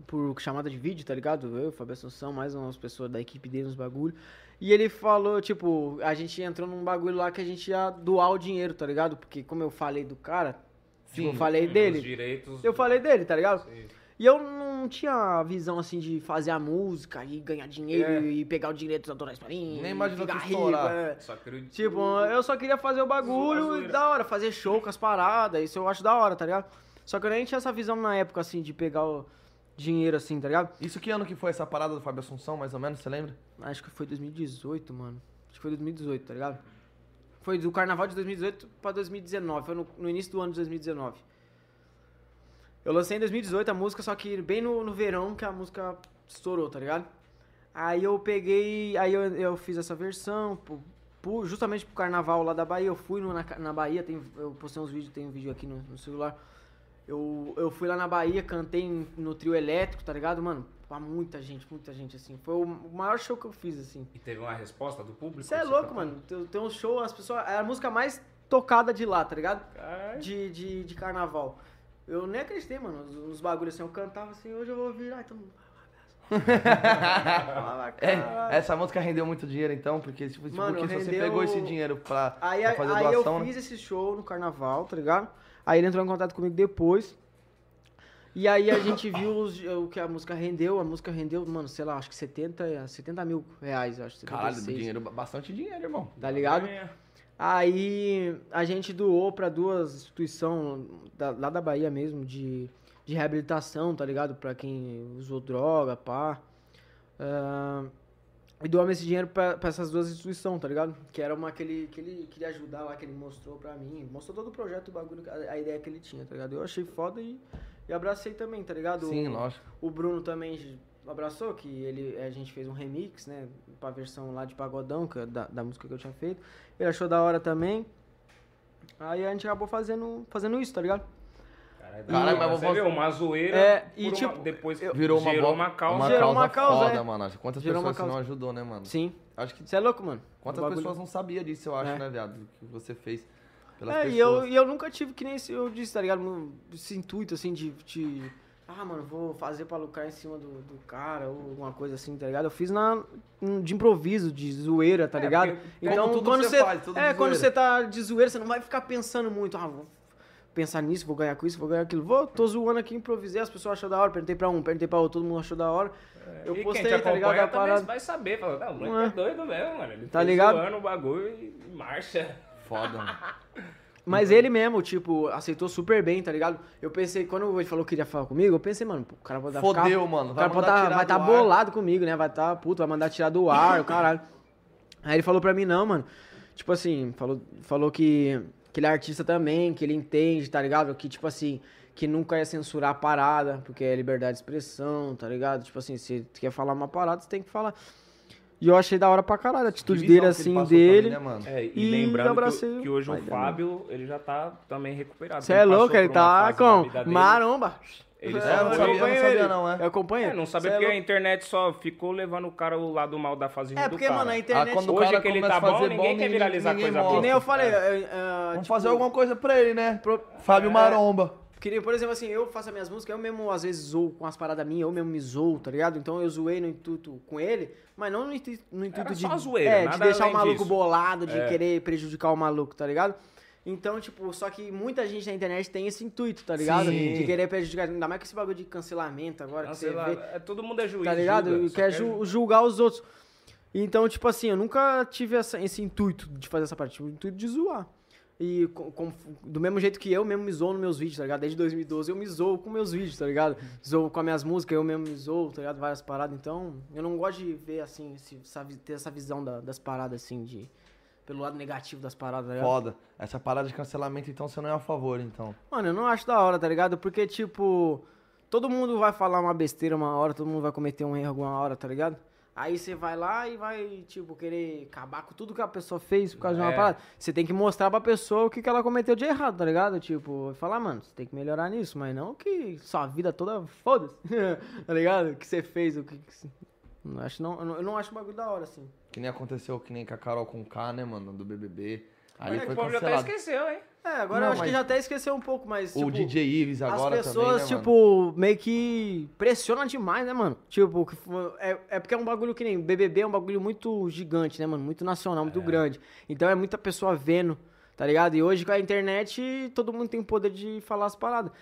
por chamada de vídeo, tá ligado? Eu, Fábio Assunção, mais umas pessoas da equipe dele, uns bagulho. E ele falou, tipo, a gente entrou num bagulho lá que a gente ia doar o dinheiro, tá ligado? Porque como eu falei do cara, tipo, eu Sim. falei dele, direitos. eu falei dele, tá ligado? Sim. E eu não tinha a visão assim de fazer a música e ganhar dinheiro É. e pegar o direito dos autorais pra mim. Nem imaginou que estourar. é. Só queria... Tipo, eu só queria fazer o bagulho e da hora, fazer show com as paradas, isso eu acho da hora, tá ligado? Só que eu nem tinha essa visão na época, assim, de pegar o dinheiro, assim, tá ligado? Isso que ano que foi essa parada do Fábio Assunção, mais ou menos, você lembra? Acho que foi 2018, mano. Acho que foi 2018, tá ligado? Foi do carnaval de 2018 pra 2019, foi no, no início do ano de 2019. Eu lancei em 2018 a música, só que bem no, no verão que a música estourou, tá ligado? Aí eu peguei, aí eu, eu fiz essa versão, pô, justamente pro carnaval lá da Bahia, eu fui no- na, na Bahia, tem, eu postei uns vídeos, tem um vídeo aqui no, no celular. Eu, eu fui lá na Bahia, cantei no trio elétrico, tá ligado, mano? Pra muita gente, muita gente, assim. Foi o maior show que eu fiz, assim. E teve uma resposta do público? Você é Você louco, tá- mano. Tem, tem um show, as pessoas. É a música mais tocada de lá, tá ligado? Caralho. De, de, de carnaval. Eu nem acreditei, mano. Os, os bagulhos assim, eu cantava assim, hoje eu vou virar, então. Falava, É, essa música rendeu muito dinheiro então, porque tipo, tipo, Mano, que se você rendeu- pegou esse dinheiro pra, Aí, pra fazer aí doação, eu né? fiz esse show no carnaval, tá ligado? Aí ele entrou em contato comigo depois. E aí a gente viu os- o que a música rendeu. A música rendeu, mano, sei lá, acho que 70, 70 mil reais, acho. Caralho, 76. dinheiro, bastante dinheiro, irmão. Tá ligado? Ganha. Aí a gente doou pra duas instituições da- lá da Bahia mesmo, de, de reabilitação, tá ligado? Pra quem usou droga, pá. Ah, e doamos esse dinheiro pra, pra essas duas instituições, tá ligado? Que era uma que ele, que ele queria ajudar lá, que ele mostrou pra mim. Mostrou todo o projeto, o bagulho, a, a ideia que ele tinha, tá ligado? Eu achei foda e, e abracei também, tá ligado? Sim, O- lógico. o Bruno também abraçou, que ele, a gente fez um remix, né? Pra versão lá de Pagodão, que é da, da música que eu tinha feito. Ele achou da hora também. Aí a gente acabou fazendo, fazendo isso, tá ligado? Caralho, Caralho, mas você vê uma zoeira É, e uma- tipo, depois Virou uma, gerou uma causa. uma Gerou causa uma causa, foda, é. mano. Quantas Gerou pessoas você não ajudou, né, mano? Sim. Acho que Você é louco, mano. quantas O pessoas não sabiam disso, eu acho, É. né, viado? Que você fez pelas É, pessoas. e eu, e eu nunca tive que nem esse- eu disse, tá ligado? Esse intuito, assim, de, de... Ah, mano, vou fazer pra lucrar em cima do, do cara ou alguma coisa assim, tá ligado? Eu fiz na, de improviso, de zoeira, tá É, ligado? porque Então, tudo quando você faz, tudo é, quando você tá de zoeira, você não vai ficar pensando muito, ah, vou pensar nisso, vou ganhar com isso, vou ganhar aquilo. Vou, tô zoando aqui, improvisei, as pessoas acharam da hora, perguntei pra um, perguntei pra outro, todo mundo achou da hora. Eu e postei, quem te tá ligado? acompanha A também parada. vai saber. Fala, tá, o moleque Não é. é doido mesmo, mano. Ele Tá ligado? zoando o bagulho e marcha. Foda, mano. Mas ele mesmo, tipo, aceitou super bem, tá ligado? Eu pensei, quando ele falou que queria falar comigo, eu pensei, mano, o cara pode dar Fodeu, ficar- mano, O vai cara pode mandar tá, vai tá bolado comigo, né? Vai tá, puto, vai mandar tirar do ar, o caralho. Aí ele falou pra mim, não, mano. Tipo assim, falou, falou que, que ele é artista também, que ele entende, tá ligado? Que, tipo assim, que nunca ia censurar a parada, porque é liberdade de expressão, tá ligado? Tipo assim, se tu quer falar uma parada, você tem que falar. E eu achei da hora pra caralho a atitude Que visão dele, que ele assim, pra mim, dele. né? É, e, E lembrando abracei que, que hoje o dele. Fábio, ele já tá também recuperado. Você é louco, ele tá com dele. maromba. Ele É, só eu não sabia, não sabia ele. não, é. Eu acompanho. É, não sabia Cê é porque a louco. internet só ficou levando o cara o lado mal da fase É, do porque, cara. mano, a Ah, internet... quando o Hoje cara que ele começa tá a fazer bom, ninguém quer viralizar ninguém coisa Que boa. nem eu falei, É. é, é, Vamos tipo, fazer alguma coisa pra ele, né? pro- Fábio É. Maromba. Por exemplo, assim, eu faço as minhas músicas, eu mesmo às vezes zoo com as paradas minhas, eu mesmo me zoo, tá ligado? Então eu zoei no intuito com ele, mas não no intuito, no intuito de, só zoeira, é, de deixar o maluco disso. bolado, de É. querer prejudicar o maluco, tá ligado? Então, tipo, só que muita gente na internet tem esse intuito, tá ligado? Sim. De querer prejudicar, ainda mais com esse bagulho de cancelamento agora, que você vê, é, todo mundo é juiz. tá ligado? julga, E quer quer ju- julgar os outros. Então, tipo assim, eu nunca tive essa- esse intuito de fazer essa parte, tive o intuito de zoar. E com- com- do mesmo jeito que eu mesmo me zoo nos meus vídeos, tá ligado? Desde 2012 eu me zoo com meus vídeos, tá ligado? Zoo com as minhas músicas, eu mesmo me zoo, tá ligado? Várias paradas. Então, eu não gosto de ver, assim, esse- essa ter essa visão da- das paradas, assim, de... Pelo lado negativo das paradas, tá ligado? Foda. Essa parada de cancelamento, então, você não é a favor, então. Mano, eu não acho da hora, tá ligado? Porque, tipo, todo mundo vai falar uma besteira uma hora, todo mundo vai cometer um erro alguma hora, tá ligado? Aí você vai lá e vai, tipo, querer acabar com tudo que a pessoa fez por causa de uma É. parada. Você tem que mostrar pra pessoa o que, que ela cometeu de errado, tá ligado? Tipo, falar, mano, você tem que melhorar nisso, mas não que sua vida toda foda-se, tá ligado? O que você fez, o que. que você- Não acho, não, eu não, eu não acho um bagulho da hora, assim. Que nem aconteceu que nem com a Carol com K, né, mano, do BBB. Ali Mas foi o povo já até cancelado. esqueceu, hein? É, agora Não, eu acho que já até esqueceu um pouco, mas. O tipo, DJ Ives agora As pessoas, também, né, mano? tipo, meio que pressionam demais, né, mano? Tipo, é, é porque é um bagulho que nem BBB é um bagulho muito gigante, né, mano? Muito nacional, muito grande. Então é muita pessoa vendo, tá ligado? E hoje com a internet todo mundo tem o poder de falar as paradas.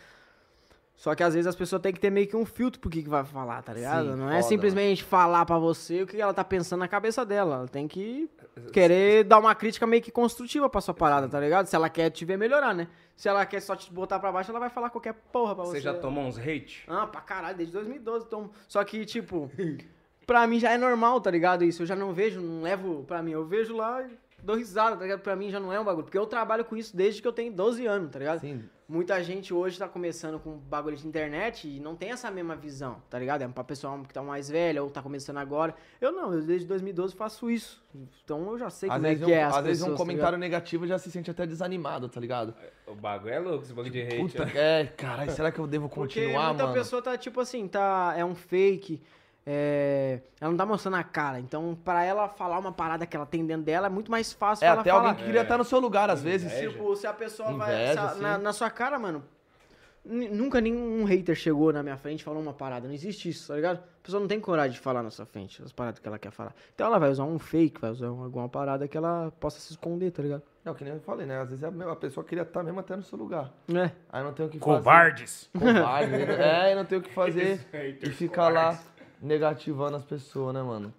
Só que às vezes as pessoas têm que ter meio que um filtro pro que, que vai falar, tá ligado? Sim, Não é foda, simplesmente falar pra você o que ela tá pensando na cabeça dela. Ela tem que querer dar uma crítica meio que construtiva pra sua parada, tá ligado? Se ela quer te ver melhorar, né? Se ela quer só te botar pra baixo, ela vai falar qualquer porra pra você. Você já tomou uns hate? Ah, pra caralho, desde 2012. Então... Só que, tipo, pra mim já é normal, tá ligado? Isso eu já não vejo, não levo pra mim. Eu vejo lá e dou risada, tá ligado? Pra mim já não é um bagulho. Porque eu trabalho com isso desde que eu tenho 12 anos, tá ligado? Sim. Muita gente hoje tá começando com bagulho de internet e não tem essa mesma visão, tá ligado? É pra pessoal que tá mais velho ou tá começando agora. Eu não, eu desde 2012 faço isso. Então eu já sei Às como é vezes, que um, é as às vezes um pessoas, tá comentário negativo já se sente até desanimado, tá ligado? O bagulho é louco, esse bagulho de hate. Puta, né? é, caralho, será que eu devo Porque continuar, muita mano? pessoa tá tipo assim, tá, é um fake, é, ela não tá mostrando a cara. Então, pra ela falar uma parada que ela tem dentro dela, é muito mais fácil É, ela até falar. alguém que queria estar no seu lugar, às vezes. Inveja. Tipo, se a pessoa vai. Inveja, se a- na, na sua cara, mano. Nunca nenhum hater chegou na minha frente e falou uma parada. Não existe isso, tá ligado? A pessoa não tem coragem de falar na sua frente as paradas que ela quer falar. Então ela vai usar um fake, vai usar um- alguma parada que ela possa se esconder, tá ligado? É o que nem eu falei, né? Às vezes a mesma- a pessoa queria estar mesmo até no seu lugar. É. Aí não tem o que fazer. Covardes. Covarde. né? é, e não tem o que fazer. E ficar lá covardes. Negativando as pessoas, né, mano?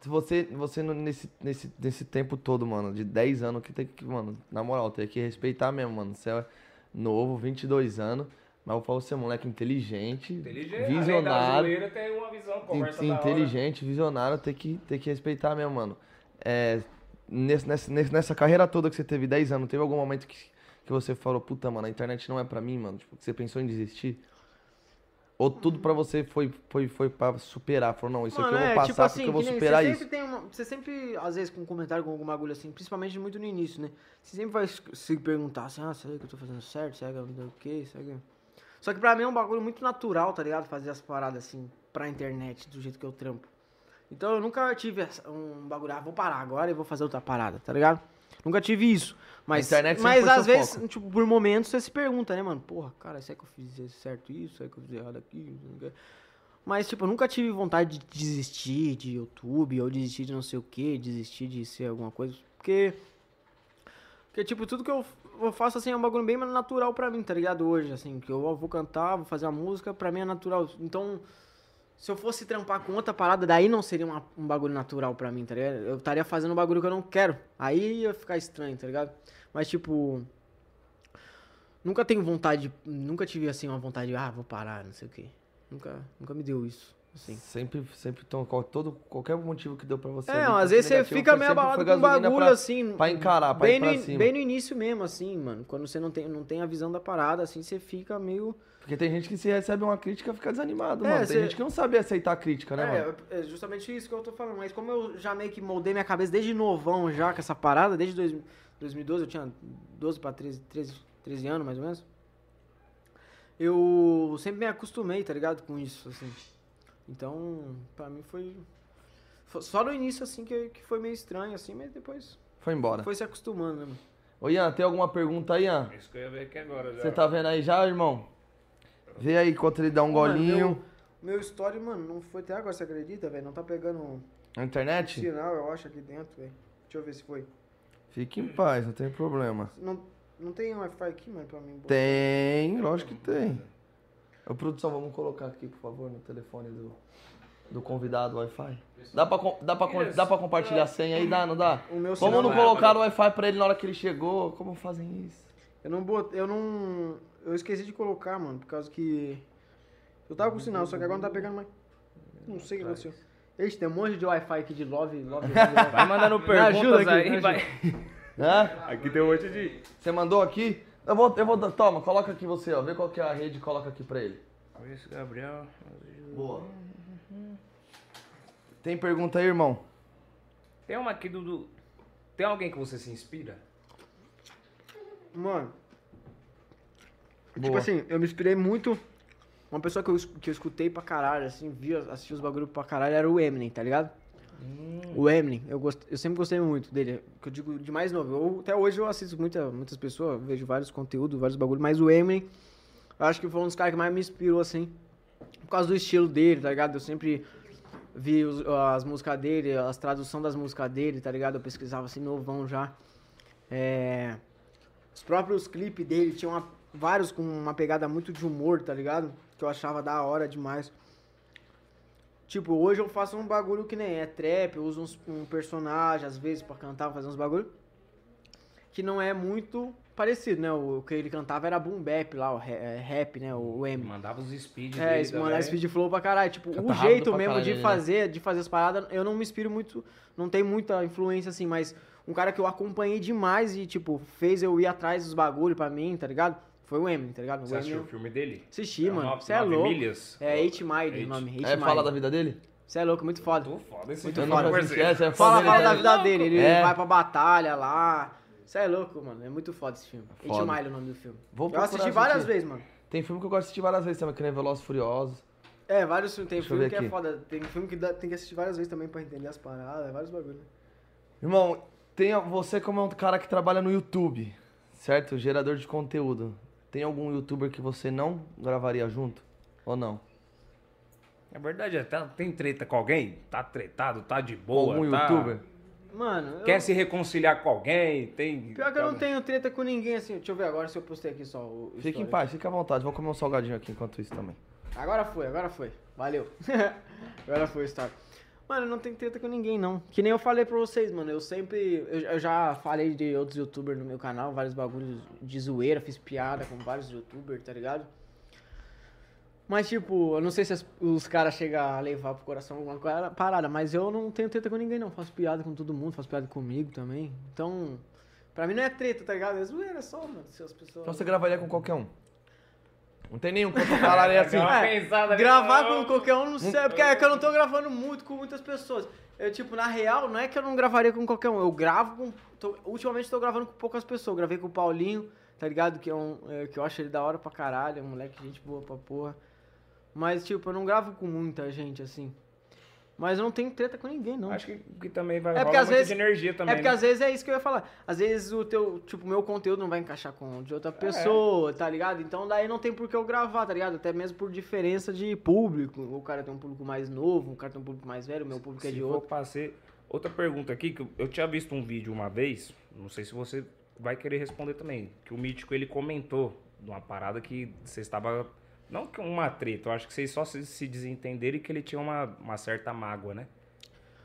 Se você, você nesse, nesse, nesse tempo todo, mano, de 10 anos, que tem que, mano, na moral, tem que respeitar mesmo, mano. Você é novo, 22 anos, mas eu falo você é moleque inteligente, Inteligente. Visionário. tem uma visão, conversa in- inteligente, visionário, tem que, tem que respeitar mesmo, mano. É, nesse, nessa, nessa carreira toda que você teve 10 anos, teve algum momento que, que você falou, puta, mano, a internet não é pra mim, mano? Tipo, que você pensou em desistir? Ou tudo pra você foi, foi, foi pra superar? Falou, não, isso aqui eu vou passar porque eu vou tipo assim, que nem- superar você isso. Sempre tem uma, você sempre, às vezes, com um comentário com algum bagulho assim, principalmente muito no início, né? Você sempre vai se perguntar assim, ah, será que eu tô fazendo certo? Será que eu não sei o quê? Será que... Só que pra mim é um bagulho muito natural, tá ligado? Fazer as paradas assim, pra internet, do jeito que eu trampo. Então eu nunca tive essa- um bagulho, ah, vou parar agora e vou fazer outra parada, tá ligado? Nunca tive isso. Mas, A internet mas às vezes, tipo, por momentos você se pergunta, né, mano? Porra, cara, será que eu fiz certo isso? Será que eu fiz errado aqui? Mas, tipo, eu nunca tive vontade de desistir de YouTube, ou desistir de não sei o que, desistir de ser alguma coisa. Porque. Porque, tipo, tudo que eu, eu faço, assim, é um bagulho bem natural pra mim, tá ligado? Hoje, assim, que eu vou cantar, vou fazer uma música, pra mim é natural. Então, se eu fosse trampar com outra parada, daí não seria uma- um bagulho natural pra mim, tá ligado? Eu estaria fazendo um bagulho que eu não quero. Aí ia ficar estranho, tá ligado? Mas, tipo. Nunca tenho vontade, de- nunca tive assim uma vontade de, ah, vou parar, não sei o quê. Nunca, nunca me deu isso. Assim. Sempre, sempre, então, qual- todo, qualquer motivo que deu pra você. É, às vezes você negativo, fica foi meio abalado com bagulho pra- assim. pra encarar, pra bem ir pra no, cima. Bem no início mesmo, assim, mano. Quando você não tem, não tem a visão da parada, assim, você fica meio. Porque tem gente que se recebe uma crítica fica desanimado, É, mano. Tem cê- gente que não sabe aceitar a crítica, né, mano? É, é justamente isso que eu tô falando. Mas como eu já meio que moldei minha cabeça desde novão já com essa parada, desde dois- 2012, eu tinha 12 pra 13, 13, 13 anos mais ou menos. Eu sempre me acostumei, tá ligado? Com isso, assim. Então, pra mim foi. foi só no início, assim, que, que foi meio estranho, assim, mas depois Foi embora. foi se acostumando, né, mano? Ô, Ian, tem alguma pergunta aí, Ian? Isso que eu ia ver aqui agora já. Você tá vendo aí já, irmão? Vê aí enquanto ele dá um Mano, golinho. meu, meu story, mano, não foi até agora, você acredita, velho? Não tá pegando Na internet? sinal, eu acho, aqui dentro, velho. Deixa eu ver se foi. Fique em paz, não tem problema. Não, não tem Wi-Fi aqui, mano, pra mim? Tem, lógico que tem. Ô, produção, vamos colocar aqui, por favor, no telefone do, do convidado o Wi-Fi. Dá pra, com- dá, pra, com- dá pra compartilhar a senha aí? Dá, não dá? O meu Como sinal não é- colocaram o Wi-Fi pra ele na hora que ele chegou? Como fazem isso? Eu não botei, eu não... Eu esqueci de colocar, mano, por causa que... Eu tava com sinal, só que agora não tá pegando mais. Não sei o que aconteceu. Ixi, tem um monte de Wi-Fi aqui de love, love, love. Vai mandando perguntas ajuda aqui, aí, me vai. Hã? Aqui tem um monte de. Você mandou aqui? Eu vou, eu vou. dar- Toma, coloca aqui você, ó. Vê qual que é a rede e coloca aqui pra ele. Esse Gabriel. Boa. Tem pergunta aí, irmão? Tem uma aqui do. do- Tem alguém que você se inspira? Mano, Boa. tipo assim, eu me inspirei muito... Uma pessoa que eu, que eu escutei pra caralho, assim, via, assistia os bagulho pra caralho, era o Eminem, tá ligado? O Eminem, eu, gost... eu sempre gostei muito dele, que eu digo de mais novo. Eu- até hoje eu assisto muita, muitas pessoas, vejo vários conteúdos, vários bagulhos, mas o Eminem, eu acho que foi um dos caras que mais me inspirou, assim, por causa do estilo dele, tá ligado? Eu sempre vi os- as músicas dele, as traduções das músicas dele, tá ligado? Eu pesquisava assim, novão já. É... Os próprios clipes dele tinham uma- vários com uma pegada muito de humor, tá ligado? Que eu achava da hora demais. Tipo, hoje eu faço um bagulho que nem é trap, eu uso uns- um personagem às vezes pra cantar, fazer uns bagulho. Que não é muito parecido, né? O, que ele cantava era boom bap lá, o é, rap, né? O, o M. Mandava os speed É, dele também. speed flow pra caralho. Tipo, Canta o jeito mesmo caralho de né? fazer, de fazer as paradas, eu não me inspiro muito, não tem muita influência assim, mas um cara que eu acompanhei demais e, tipo, fez eu ir atrás dos bagulho pra mim, tá ligado? Foi o Eminem, tá ligado? O Você assistiu o filme dele? Assisti, É mano. Você é louco. milhas? É 8 Mile Eight. o nome. 8 É, fala da vida dele? Você é louco, muito foda. Tô foda esse Muito não foda. essa, é fã Fala, fala da vida dele, ele É. vai pra batalha lá. Você é louco, mano. É muito foda esse filme. 8 Foda. Mile é o nome do filme. Vou eu assisti várias assistir. vezes, mano. Tem filme que eu gosto de assistir várias vezes também, que nem Velozes e Furiosos. É, vários filmes. Tem Deixa filme que aqui. é foda. Tem filme que dá- tem que assistir várias vezes também pra entender as paradas, vários bagulhos. Irmão, tem, você como é um cara que trabalha no YouTube, certo? Gerador de conteúdo. Tem algum youtuber que você não gravaria junto? Ou não? É verdade, é, tá- tem treta com alguém? Tá tretado, tá de boa, algum tá... youtuber? Mano, eu... Quer se reconciliar com alguém? Tem... Pior que eu não tenho treta com ninguém assim. Deixa eu ver agora se eu postei aqui só o. Fique em paz, fique à vontade. Vou comer um salgadinho aqui enquanto isso também. Agora foi, agora foi. Valeu. agora foi o story. Mano, não tenho treta com ninguém, não. Que nem eu falei pra vocês, mano. Eu sempre. Eu, eu já falei de outros youtubers no meu canal, vários bagulhos de zoeira, fiz piada com vários youtubers, tá ligado? Mas, tipo, eu não sei se as- os caras chegam a levar pro coração alguma parada, mas eu não tenho treta com ninguém, não. Faço piada com todo mundo, faço piada comigo também. Então, pra mim não é treta, tá ligado? É zoeira só, mano. Se as pessoas. Então você gravaria com qualquer um? Não tem nenhum que eu falaria assim. É, gravar com qualquer um, não sei, porque é que eu não tô gravando muito com muitas pessoas. Eu, tipo, na real, não é que eu não gravaria com qualquer um, eu gravo com. tô- ultimamente tô gravando com poucas pessoas. Gravei com o Paulinho, tá ligado? Que, é um, é, que eu acho ele da hora pra caralho, é um moleque gente boa pra porra. Mas, tipo, eu não gravo com muita gente assim. Mas eu não tenho treta com ninguém, não. Acho que, que também vai É porque às vezes- de energia também, É porque né? às vezes é isso que eu ia falar. Às vezes o teu, tipo, meu conteúdo não vai encaixar com o de outra pessoa, tá ligado? Então daí não tem por que eu gravar, tá ligado? Até mesmo por diferença de público. O cara tem um público mais novo, o cara tem um público mais velho, o meu público é Se de for outro. pra ser- Outra pergunta aqui, que eu- eu tinha visto um vídeo uma vez, não sei se você vai querer responder também, que o Mítico ele comentou de uma parada que você estava. Não que uma treta, eu acho que vocês só se, se desentenderam e que ele tinha uma, uma certa mágoa, né?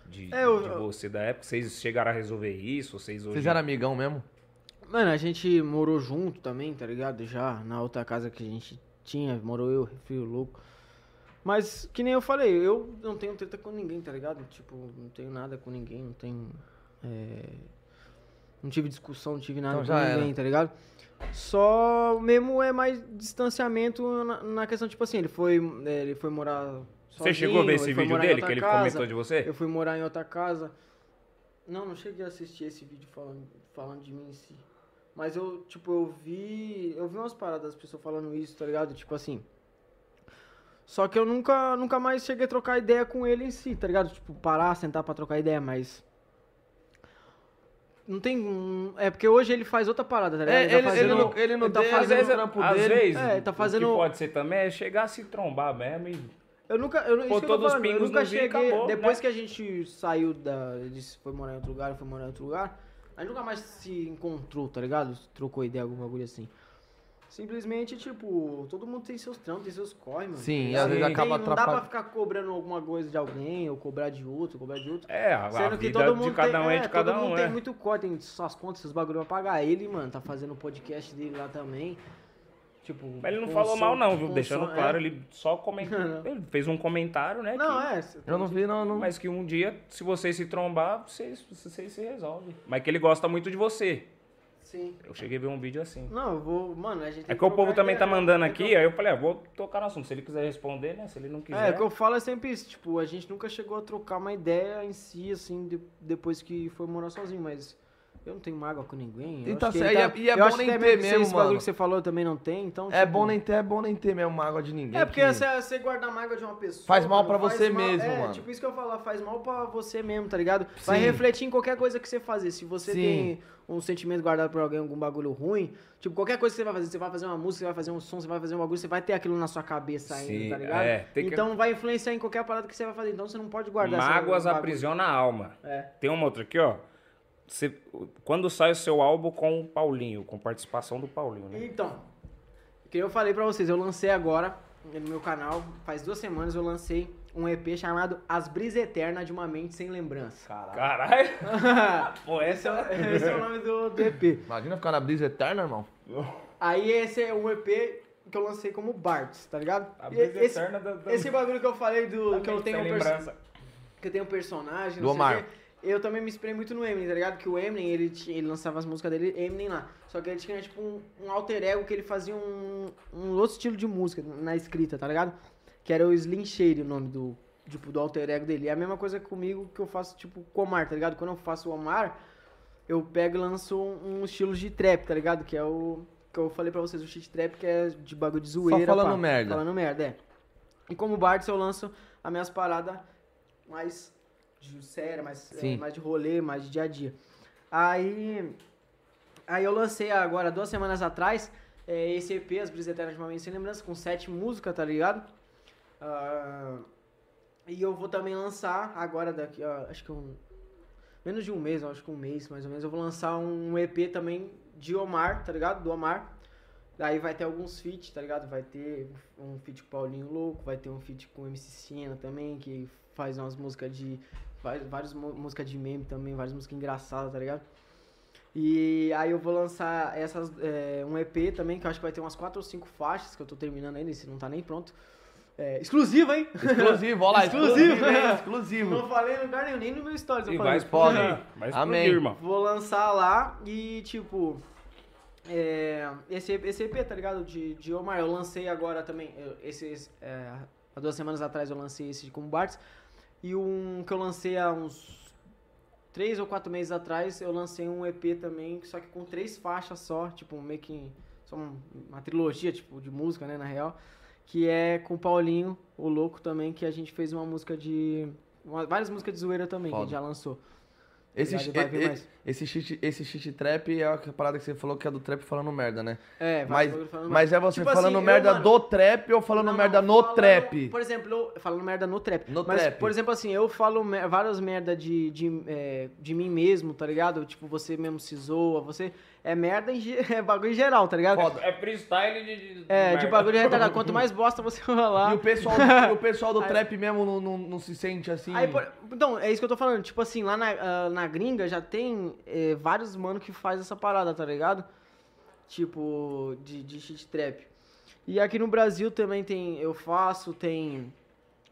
De, É, eu- de você da época. Vocês chegaram a resolver isso? Vocês hoje. Vocês eram amigão mesmo? Mano, a gente morou junto também, tá ligado? Já na outra casa que a gente tinha, morou eu, filho louco. Mas, que nem eu falei, eu não tenho treta com ninguém, tá ligado? Tipo, não tenho nada com ninguém, não tenho. é, Não tive discussão, não tive nada Então com ninguém, era. tá ligado? Só mesmo é mais distanciamento na, na questão, tipo assim, ele foi, é, ele foi morar. Você chegou a ver sozinho, esse vídeo dele, que ele casa, comentou de você? Eu fui morar em outra casa. Não, não cheguei a assistir esse vídeo falando, falando de mim em si. Mas eu, tipo, eu vi. Eu vi umas paradas das pessoas falando isso, tá ligado? Tipo assim. Só que eu nunca, nunca mais cheguei a trocar ideia com ele em si, tá ligado? Tipo, parar, sentar pra trocar ideia, mas. Não tem. um- É porque hoje ele faz outra parada, tá ligado? É, tá ele, ele, no, ele no tá dele, fazendo- às vezes, trampo às dele. vezes, É, tá o fazendo- que pode ser também é chegar a se trombar mesmo e... Eu nunca. Eu, Pô, eu todos eu pingos nunca cheguei. acabou, depois né? que a gente saiu da. Ele foi morar em outro lugar, foi morar em outro lugar. A gente nunca mais se encontrou, tá ligado? Trocou ideia, algum bagulho assim. Simplesmente, tipo, todo mundo tem seus trampos, tem seus corre, mano. Sim, e às vezes Não acaba tem- Não dá pra atrapalhando. ficar cobrando alguma coisa de alguém, ou cobrar de outro, cobrar de outro. É, a, a Sendo que vida todo mundo de cada tem, um é, é, de cada todo mundo um, tem é. muito corte, tem suas contas, seus bagulho pra pagar. Ele, mano, tá fazendo o podcast dele lá também. Tipo, Mas ele não falou som- mal não, viu? Deixando som- claro, é. ele só comentou. ele fez um comentário, né? Não, que- é. Eu não vi, não. não... Mas que um dia, se vocês se trombar, vocês, vocês se resolvem. Mas que ele gosta muito de você. Sim. Eu cheguei a ver um vídeo assim. Não, eu vou. Mano, a gente É que o povo também tá mandando que aqui, aí eu falei, ah, vou tocar no assunto. Se ele quiser responder, né? Se ele não quiser. É, o que eu falo é sempre isso, tipo, a gente nunca chegou a trocar uma ideia em si, assim, de- depois que foi morar sozinho, mas eu não tenho mágoa com ninguém. E tá certo, e é- e é bom nem ter até mesmo, Esse mano. que você falou também não tem, então. É tipo, bom nem ter, é bom nem ter mesmo mágoa de ninguém. É porque que- você, você guardar mágoa de uma pessoa. Faz mal pra você mal- mesmo, é, mano. tipo isso que eu falo, faz mal pra você mesmo, tá ligado? Vai Sim. refletir em qualquer coisa que você fazer. Se você Sim. tem um sentimento guardado por alguém, algum bagulho ruim, tipo, qualquer coisa que você vai fazer, você vai fazer uma música, você vai fazer um som, você vai fazer um bagulho, você vai ter aquilo na sua cabeça ainda, Sim, tá ligado? é, tem que- Então vai influenciar em qualquer parada que você vai fazer. Então você não pode guardar Mágoas aprisiona a alma. É. Tem uma outra aqui, ó. Você- quando sai o seu álbum com o Paulinho, com participação do Paulinho, né? Então, que eu falei pra vocês, eu lancei agora no meu canal, faz duas semanas eu lancei um EP chamado As Brisas Eternas de uma Mente Sem Lembrança. Caralho! Pô, Esse é, esse é o nome do, do EP. Imagina ficar na brisa eterna, irmão. Aí esse é um EP que eu lancei como Bartz, tá ligado? A E brisa esse, eterna da- da- esse bagulho que eu falei do que eu tenho um lembrança. que eu tenho um personagem, Do não sei o Omar. quê. Eu também me inspirei muito no Eminem, tá ligado? Que o Eminem, ele, ele lançava as músicas dele, Eminem lá. Só que ele tinha, tipo, um, um alter ego que ele fazia um, um outro estilo de música na escrita, tá ligado? Que era o Slim Shady, o nome do, tipo, do alter ego dele. É a mesma coisa comigo que eu faço, tipo, com o Omar, tá ligado? Quando eu faço o Omar, eu pego e lanço um, um estilo de trap, tá ligado? Que é o... Que eu falei pra vocês, o shit trap, que é de bagulho de zoeira. falando pá. merda. Falando merda, é. E como Bartz, eu lanço as minhas paradas mais de séria, mais, é, mais de rolê, mais de dia a dia. Aí, aí eu lancei agora, duas semanas atrás, é, esse EP, As Brisas Eternas de uma Mente Sem Lembrança, com sete músicas, tá ligado? Ah, e eu vou também lançar agora, daqui, ó, acho que um... Menos de um mês, acho que um mês mais ou menos, eu vou lançar um EP também de Omar, tá ligado? Do Omar. Daí vai ter alguns feats, tá ligado? Vai ter um feat com o Paulinho Louco, vai ter um feat com MC Siena também, que faz umas músicas de. Várias, várias músicas de meme também, várias músicas engraçadas, tá ligado? E aí eu vou lançar essas, é, um EP também, que eu acho que vai ter umas 4 ou 5 faixas, que eu tô terminando ainda, esse não tá nem pronto. É, exclusivo, hein? Exclusivo, ó lá, Exclusivo, exclusivo, hein? né? Exclusivo. Não falei em lugar nenhum, nem no meu stories. eu E falei. vai explodir. Vai explodir, irmão. Vou lançar lá e, tipo, é, esse, esse EP, tá ligado? De, de Omar, eu lancei agora também, eu- esses, é, há duas semanas atrás eu lancei esse com Bartz, e um que eu lancei há uns três ou quatro meses atrás, eu lancei um EP também, só que com três faixas só, tipo, meio que, só um- uma trilogia, tipo, de música, né, na real, que é com o Paulinho, o Louco também, que a gente fez uma música de... uma- várias músicas de zoeira também, que a gente Foda. já lançou. Esse, e- esse, shit, esse shit trap é a parada que você falou que é do trap falando merda, né? É, Mas, mas é você Tipo falando assim, eu, merda mano, do trap ou falando Não, merda não, no falando- trap? Por exemplo, eu, falando merda no trap. No Mas, trap. por exemplo, assim, eu falo mer- várias merda de, de, é, de mim mesmo, tá ligado? Tipo, você mesmo se zoa, você... É merda, em, é bagulho em geral, tá ligado? Foda. É freestyle de. de É, de merda. bagulho retardado. Quanto mais bosta você falar... E o pessoal, e o pessoal do trap mesmo não, não, não se sente assim. Aí, por- então, é isso que eu tô falando. Tipo assim, lá na, ah, na gringa já tem é, vários mano que faz essa parada, tá ligado? Tipo, de, de shit trap. E aqui no Brasil também tem, eu faço, tem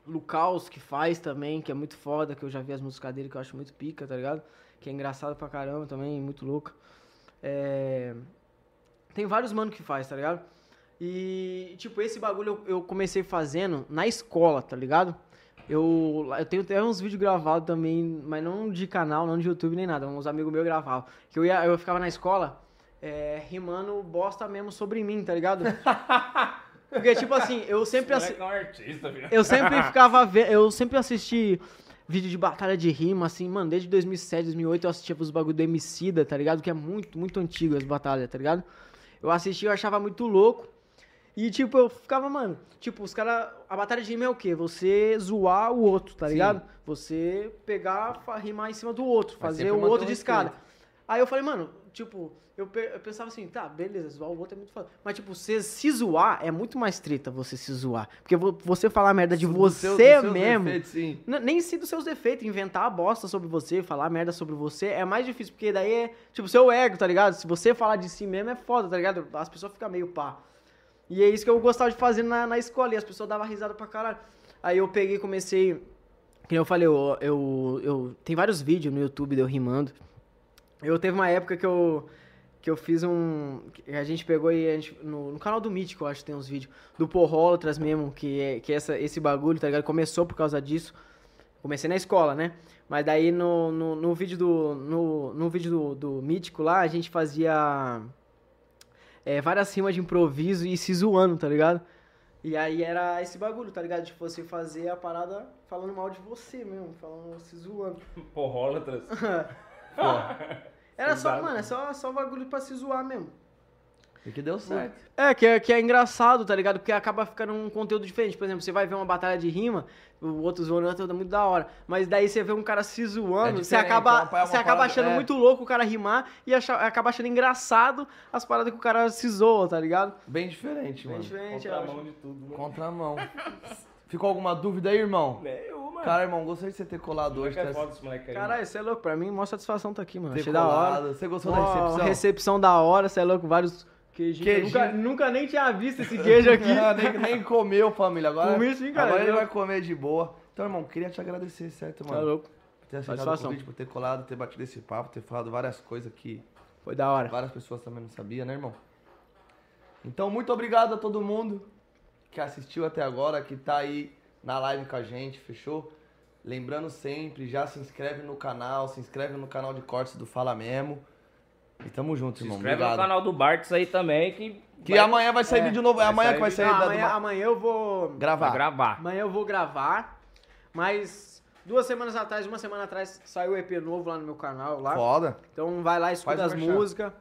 Lucaus que faz também, que é muito foda, que eu já vi as músicas dele, que eu acho muito pica, tá ligado? Que é engraçado pra caramba também, muito louco. É... Tem vários mano que faz, tá ligado? E, tipo, esse bagulho eu, eu comecei fazendo na escola, tá ligado? Eu, eu tenho até uns vídeos gravados também, mas não de canal, não de YouTube nem nada. Uns amigos meus gravavam. Que eu, ia, eu ficava na escola é, rimando bosta mesmo sobre mim, tá ligado? Porque, tipo assim, eu sempre assi- é um artista, filho. eu sempre ficava ve- eu sempre assisti vídeo de batalha de rima, assim, mano, desde 2007, 2008 eu assistia os bagulho do Emicida, tá ligado? Que é muito, muito antigo as batalhas, tá ligado? Eu assistia, eu achava muito louco. E, tipo, eu ficava, mano, tipo, os caras. A batalha de rima é o quê? Você zoar o outro, tá Sim. ligado? Você pegar, rimar em cima do outro, fazer o outro de escada. Aí eu falei, mano, tipo, eu, eu pensava assim, tá, beleza, zoar o outro é muito foda. Mas, tipo, você se zoar é muito mais treta você se zoar. Porque vo- você falar merda de Dos você dos seus mesmo. defeitos, sim. Nem se dos seus defeitos, inventar a bosta sobre você, falar merda sobre você, é mais difícil, porque daí é, tipo, seu ego, tá ligado? Se você falar de si mesmo é foda, tá ligado? As pessoas ficam meio pá. E é isso que eu gostava de fazer na, na escola, e as pessoas davam risada pra caralho. Aí eu peguei e comecei, que eu falei, eu, eu, eu- tem vários vídeos no YouTube de eu rimando. Eu teve uma época que eu, que eu fiz um, a gente pegou e a gente, no, no canal do Mítico, eu acho que tem uns vídeos, do Porrólatras mesmo, que, é, que essa, esse bagulho, tá ligado? Começou por causa disso. Comecei na escola, né? Mas daí no, no, no vídeo, do, no, no vídeo do, do Mítico lá, a gente fazia é, várias rimas de improviso e se zoando, tá ligado? E aí era esse bagulho, tá ligado? De você fazer a parada falando mal de você mesmo, falando, se zoando. Porrólatras. Era só, mano, é só, só bagulho pra se zoar mesmo. E que deu certo. É, que, é, que é engraçado, tá ligado? Porque acaba ficando um conteúdo diferente. Por exemplo, você vai ver uma batalha de rima, o outro zoando, é muito da hora. Mas daí você vê um cara se zoando, É você diferente, acaba, é uma- é uma você acaba parada- achando é. muito louco o cara rimar e acha- acaba achando engraçado as paradas que o cara se zoa, tá ligado? Bem diferente, Bem mano. diferente, eu Contramão acho. de tudo, né? Contramão. Ficou alguma dúvida aí, irmão? Nenhuma. Cara, irmão, gostei de você ter colado hoje. Hoje é foda moleque aí. Caralho, você é louco. Pra mim, mó satisfação tá aqui, mano. ter Achei da hora. Você gostou da recepção? recepção da hora, você é louco. Vários queijinhos. Queijinho. Nunca, nunca nem tinha visto esse queijo aqui. Ah, nem, nem comeu, família. Agora, Comi sim, cara. agora ele vai comer de boa. Então, irmão, queria te agradecer, certo, Tá mano? louco. Por ter aceitado o Satisfação. convite, por ter colado, ter batido esse papo, ter falado várias coisas que Foi da hora. várias pessoas também não sabiam, né, irmão? Então, muito obrigado a todo mundo que assistiu até agora, que tá aí na live com a gente, fechou? Lembrando sempre, já se inscreve no canal, se inscreve no canal de cortes do Fala Mesmo. E tamo junto, Se irmão. inscreve obrigado. no canal do Bartz aí também, que... Que vai- amanhã vai sair É, vídeo novo. É amanhã sair que vai sair Não, da- amanhã, amanhã eu vou. gravar. Gravar. Amanhã eu vou gravar. Mas duas semanas atrás, uma semana atrás, saiu o EP novo lá no meu canal lá. Foda. Então vai lá, escuta Faz as músicas.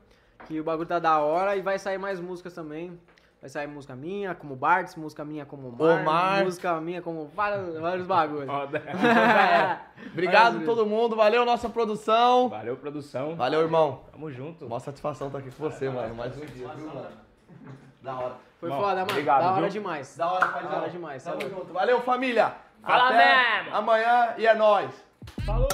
Que o bagulho tá da hora e vai sair mais músicas também. Vai sair música minha, como Bartz, música minha como Omar, Omar. música minha como vários, vários bagulhos. Foda. Obrigado Valeu, todo mundo. Valeu, nossa produção. Valeu, produção. Valeu, irmão. Tamo junto. Mó satisfação estar aqui com você, mano. Mais um dia, viu, mano? Da hora. Foi Bom, foda, mano. obrigado, da hora viu? demais. Da hora, paizão. Da hora demais. Tamo junto. Valeu, família. Fala Até mesmo. Amanhã e é nóis. Falou!